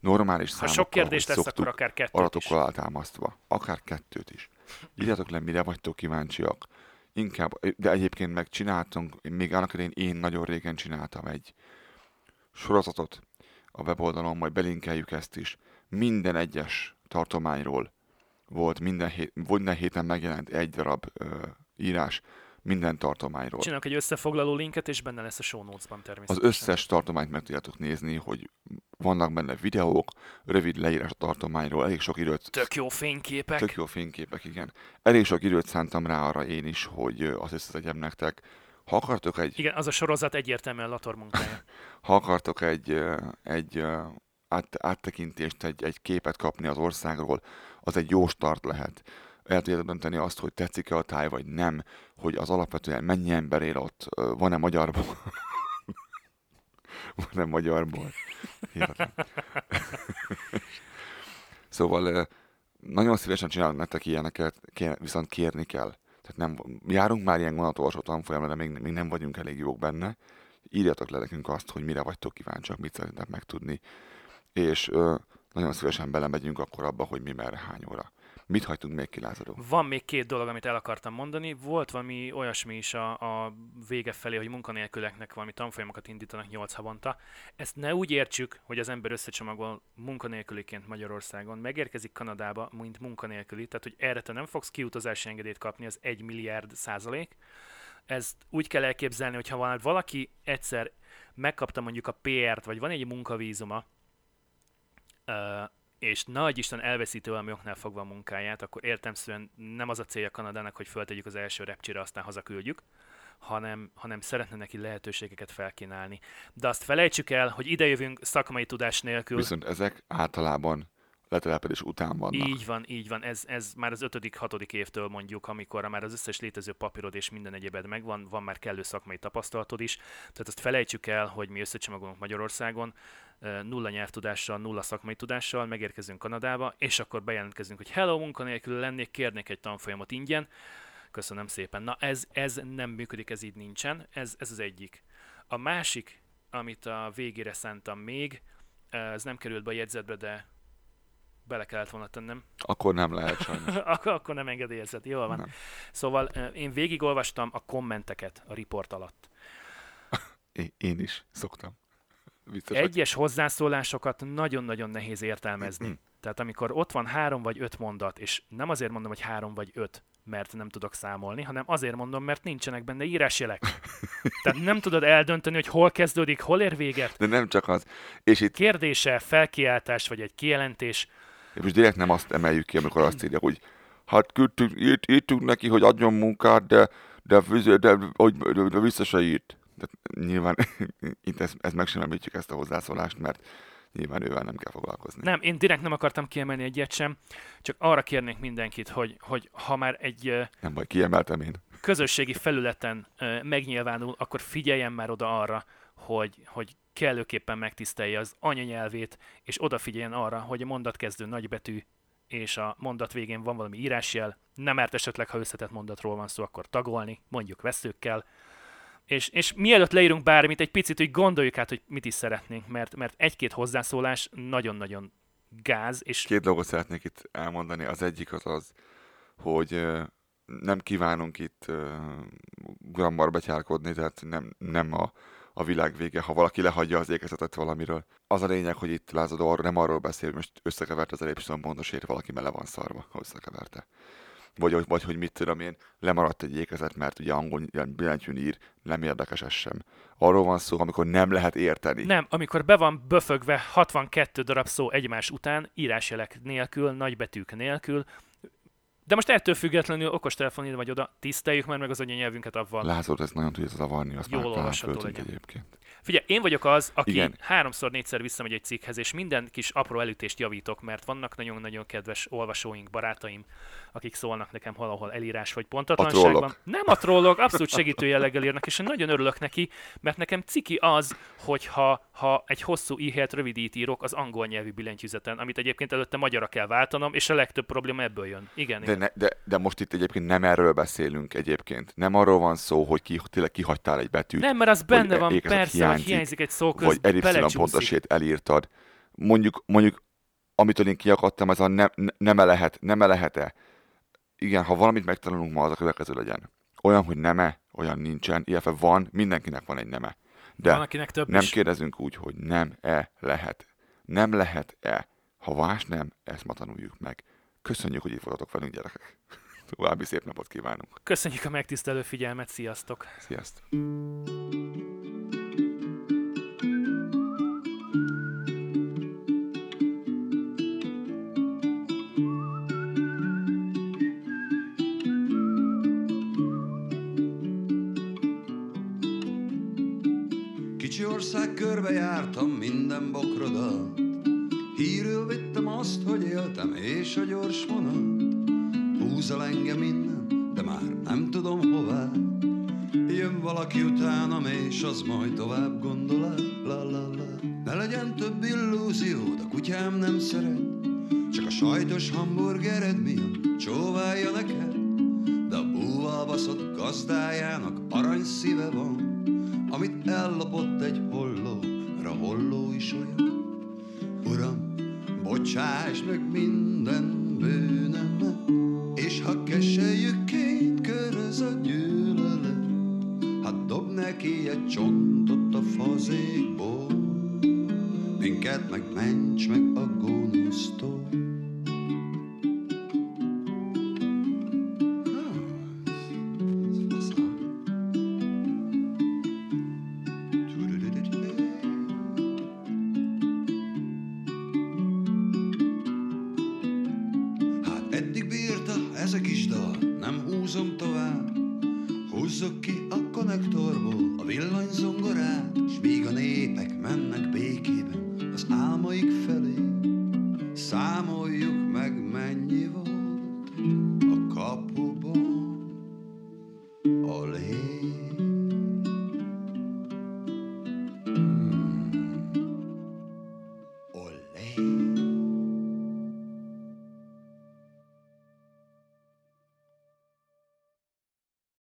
normális Ha számokkal, sok kérdés lesz, szoktuk, akkor akár kettőt adatokkal alátámasztva. Akár kettőt is. Írjátok le, mire vagytok kíváncsiak. Inkább, de egyébként meg csináltunk, még annak idején én nagyon régen csináltam egy sorozatot a weboldalon, majd belinkeljük ezt is. Minden egyes tartományról volt minden, hét, minden héten megjelent egy darab ö, írás minden tartományról. Csinálok egy összefoglaló linket, és benne lesz a show notes-ban Az természetesen. összes tartományt meg tudjátok nézni, hogy vannak benne videók, rövid leírás a tartományról, elég sok időt, Tök jó fényképek. tök jó fényképek, igen. Elég sok időt szántam rá arra én is, hogy azt összetegyem nektek. Ha akartok egy, Igen, az a sorozat egyértelműen Lator munkája. [LAUGHS] ha akartok egy, egy át, áttekintést, egy, egy képet kapni az országról, az egy jó start lehet. El tudjátok dönteni azt, hogy tetszik-e a táj, vagy nem, hogy az alapvetően mennyi ember él ott, van-e magyarból, [LAUGHS] van-e magyarból. [LAUGHS] Szóval nagyon szívesen csinálunk nektek ilyeneket, viszont kérni kell. Tehát nem, járunk már ilyen vonatolvasó tanfolyamra, de még, még nem vagyunk elég jók benne. Írjatok le nekünk azt, hogy mire vagytok kíváncsiak, mit szeretnétek megtudni. És ö, nagyon szívesen belemegyünk akkor abba, hogy mi merre hány óra. Mit hagytunk még kilázadó? Van még két dolog, amit el akartam mondani. Volt valami olyasmi is a, a vége felé, hogy munkanélküleknek valami tanfolyamokat indítanak 8 havonta. Ezt ne úgy értsük, hogy az ember összecsomagol munkanélküliként Magyarországon, megérkezik Kanadába, mint munkanélküli, tehát hogy erre te nem fogsz kiutazási engedélyt kapni, az 1 milliárd százalék. Ezt úgy kell elképzelni, hogy ha valaki egyszer megkapta mondjuk a PR-t, vagy van egy munkavízuma, és nagy Isten elveszíti valami oknál fogva a munkáját, akkor értemszerűen nem az a célja Kanadának, hogy föltegyük az első repcsire, aztán hazaküldjük, hanem, hanem szeretne neki lehetőségeket felkínálni. De azt felejtsük el, hogy idejövünk szakmai tudás nélkül. Viszont ezek általában letelepedés után vannak. Így van, így van. Ez, ez már az ötödik, hatodik évtől mondjuk, amikor már az összes létező papírod és minden egyebed megvan, van már kellő szakmai tapasztalatod is. Tehát azt felejtsük el, hogy mi összecsomagolunk Magyarországon, nulla nyelvtudással, nulla szakmai tudással, megérkezünk Kanadába, és akkor bejelentkezünk, hogy hello, munkanélkül lennék, kérnék egy tanfolyamot ingyen. Köszönöm szépen. Na ez, ez nem működik, ez így nincsen. Ez, ez az egyik. A másik, amit a végére szántam még, ez nem került be a jegyzetbe, de bele kellett volna tennem. Akkor nem lehet sajnos. [LAUGHS] akkor, akkor nem engedélyezett. Jól van. Nem. Szóval én végigolvastam a kommenteket a riport alatt. [LAUGHS] Én is szoktam. Biztos, hogy Egyes hozzászólásokat nagyon-nagyon nehéz értelmezni. Tehát amikor ott van három vagy öt mondat, és nem azért mondom, hogy három vagy öt, mert nem tudok számolni, hanem azért mondom, mert nincsenek benne írásjelek. Tehát nem tudod eldönteni, hogy hol kezdődik, hol ér véget. de nem csak az. És itt Kérdése, felkiáltás vagy egy kijelentés. és most direkt nem azt emeljük ki, amikor azt írja, hogy hát küldtük, írt, írtuk neki, hogy adjon munkát, de, de, de, de, hogy, de, de vissza se írt. De nyilván [LAUGHS] itt ezt, ezt meg sem említjük ezt a hozzászólást, mert nyilván ővel nem kell foglalkozni. Nem, én direkt nem akartam kiemelni egyet sem, csak arra kérnék mindenkit, hogy, hogy ha már egy Nem baj, kiemeltem én. közösségi felületen megnyilvánul, akkor figyeljen már oda arra, hogy, hogy kellőképpen megtisztelje az anyanyelvét, és odafigyeljen arra, hogy a mondatkezdő nagybetű, és a mondat végén van valami írásjel, nem árt esetleg, ha összetett mondatról van szó, akkor tagolni, mondjuk veszőkkel, és, és mielőtt leírunk bármit, egy picit úgy gondoljuk át, hogy mit is szeretnénk, mert, mert egy-két hozzászólás nagyon-nagyon gáz, és Két dolgot szeretnék itt elmondani. Az egyik az az, hogy nem kívánunk itt grambar betyárkodni, tehát nem, nem a, a világ vége, ha valaki lehagyja az ékezetet valamiről. Az a lényeg, hogy itt lázadó arról nem arról beszél, hogy most összekevert az elépszön pontosért, valaki mele van szarva, ha összekeverte. Vagy, vagy, hogy mit tudom én, lemaradt egy ékezet, mert ugye angol billentyűn ír, nem érdekes ez sem. Arról van szó, amikor nem lehet érteni. Nem, amikor be van böfögve 62 darab szó egymás után, írásjelek nélkül, nagybetűk nélkül, de most ettől függetlenül okostelefon ide vagy oda, tiszteljük már meg az anyanyelvünket avval. Lázod, ez nagyon tudja zavarni, azt Jól olvasható legyen. egyébként. Figyelj, én vagyok az, aki Igen. Háromszor, négyszer visszamegy egy cikkhez, és minden kis apró elütést javítok, mert vannak nagyon-nagyon kedves olvasóink, barátaim, akik szólnak nekem valahol elírás vagy pontatlanságban. trollok. Nem a trollok, abszolút segítő jelleggel írnak, és én nagyon örülök neki, mert nekem ciki az, hogyha ha egy hosszú i helyett rövidít írok az angol nyelvű billentyűzeten, amit egyébként előtte magyarra kell váltanom, és a legtöbb probléma ebből jön. Igen, De, igen. Ne, de, de most itt egyébként nem erről beszélünk egyébként. Nem arról van szó, hogy ki, tényleg kihagytál egy betűt, Nem, mert az benne van, persze, hiányzik, hogy hiányzik egy szó köz, vagy elipszilon pontosét elírtad. Mondjuk, mondjuk, amitől én kiakadtam, ez a ne, ne, nem lehet, nem lehet-e. Igen, ha valamit megtanulunk ma, az a következő legyen. Olyan, hogy neme, olyan nincsen, illetve van, mindenkinek van egy neme. De Van, akinek több nem is. kérdezünk úgy, hogy nem-e lehet. Nem lehet-e. Ha más nem, ezt ma tanuljuk meg. Köszönjük, hogy itt voltatok velünk, gyerekek. [LAUGHS] További szép napot kívánunk. Köszönjük a megtisztelő figyelmet, sziasztok! Sziasztok! Kicsi ország körbe jártam minden bokrodat Hírül vittem azt, hogy éltem és a gyors vonat Húz el engem innen, de már nem tudom hová. Jön valaki utánam és az majd tovább gondol la, la, la. Ne legyen több illúziód, a kutyám nem szeret. Csak a sajtos hamburgered miatt csóválja neked. De a búval baszott gazdájának arany szíve van Amit ellopott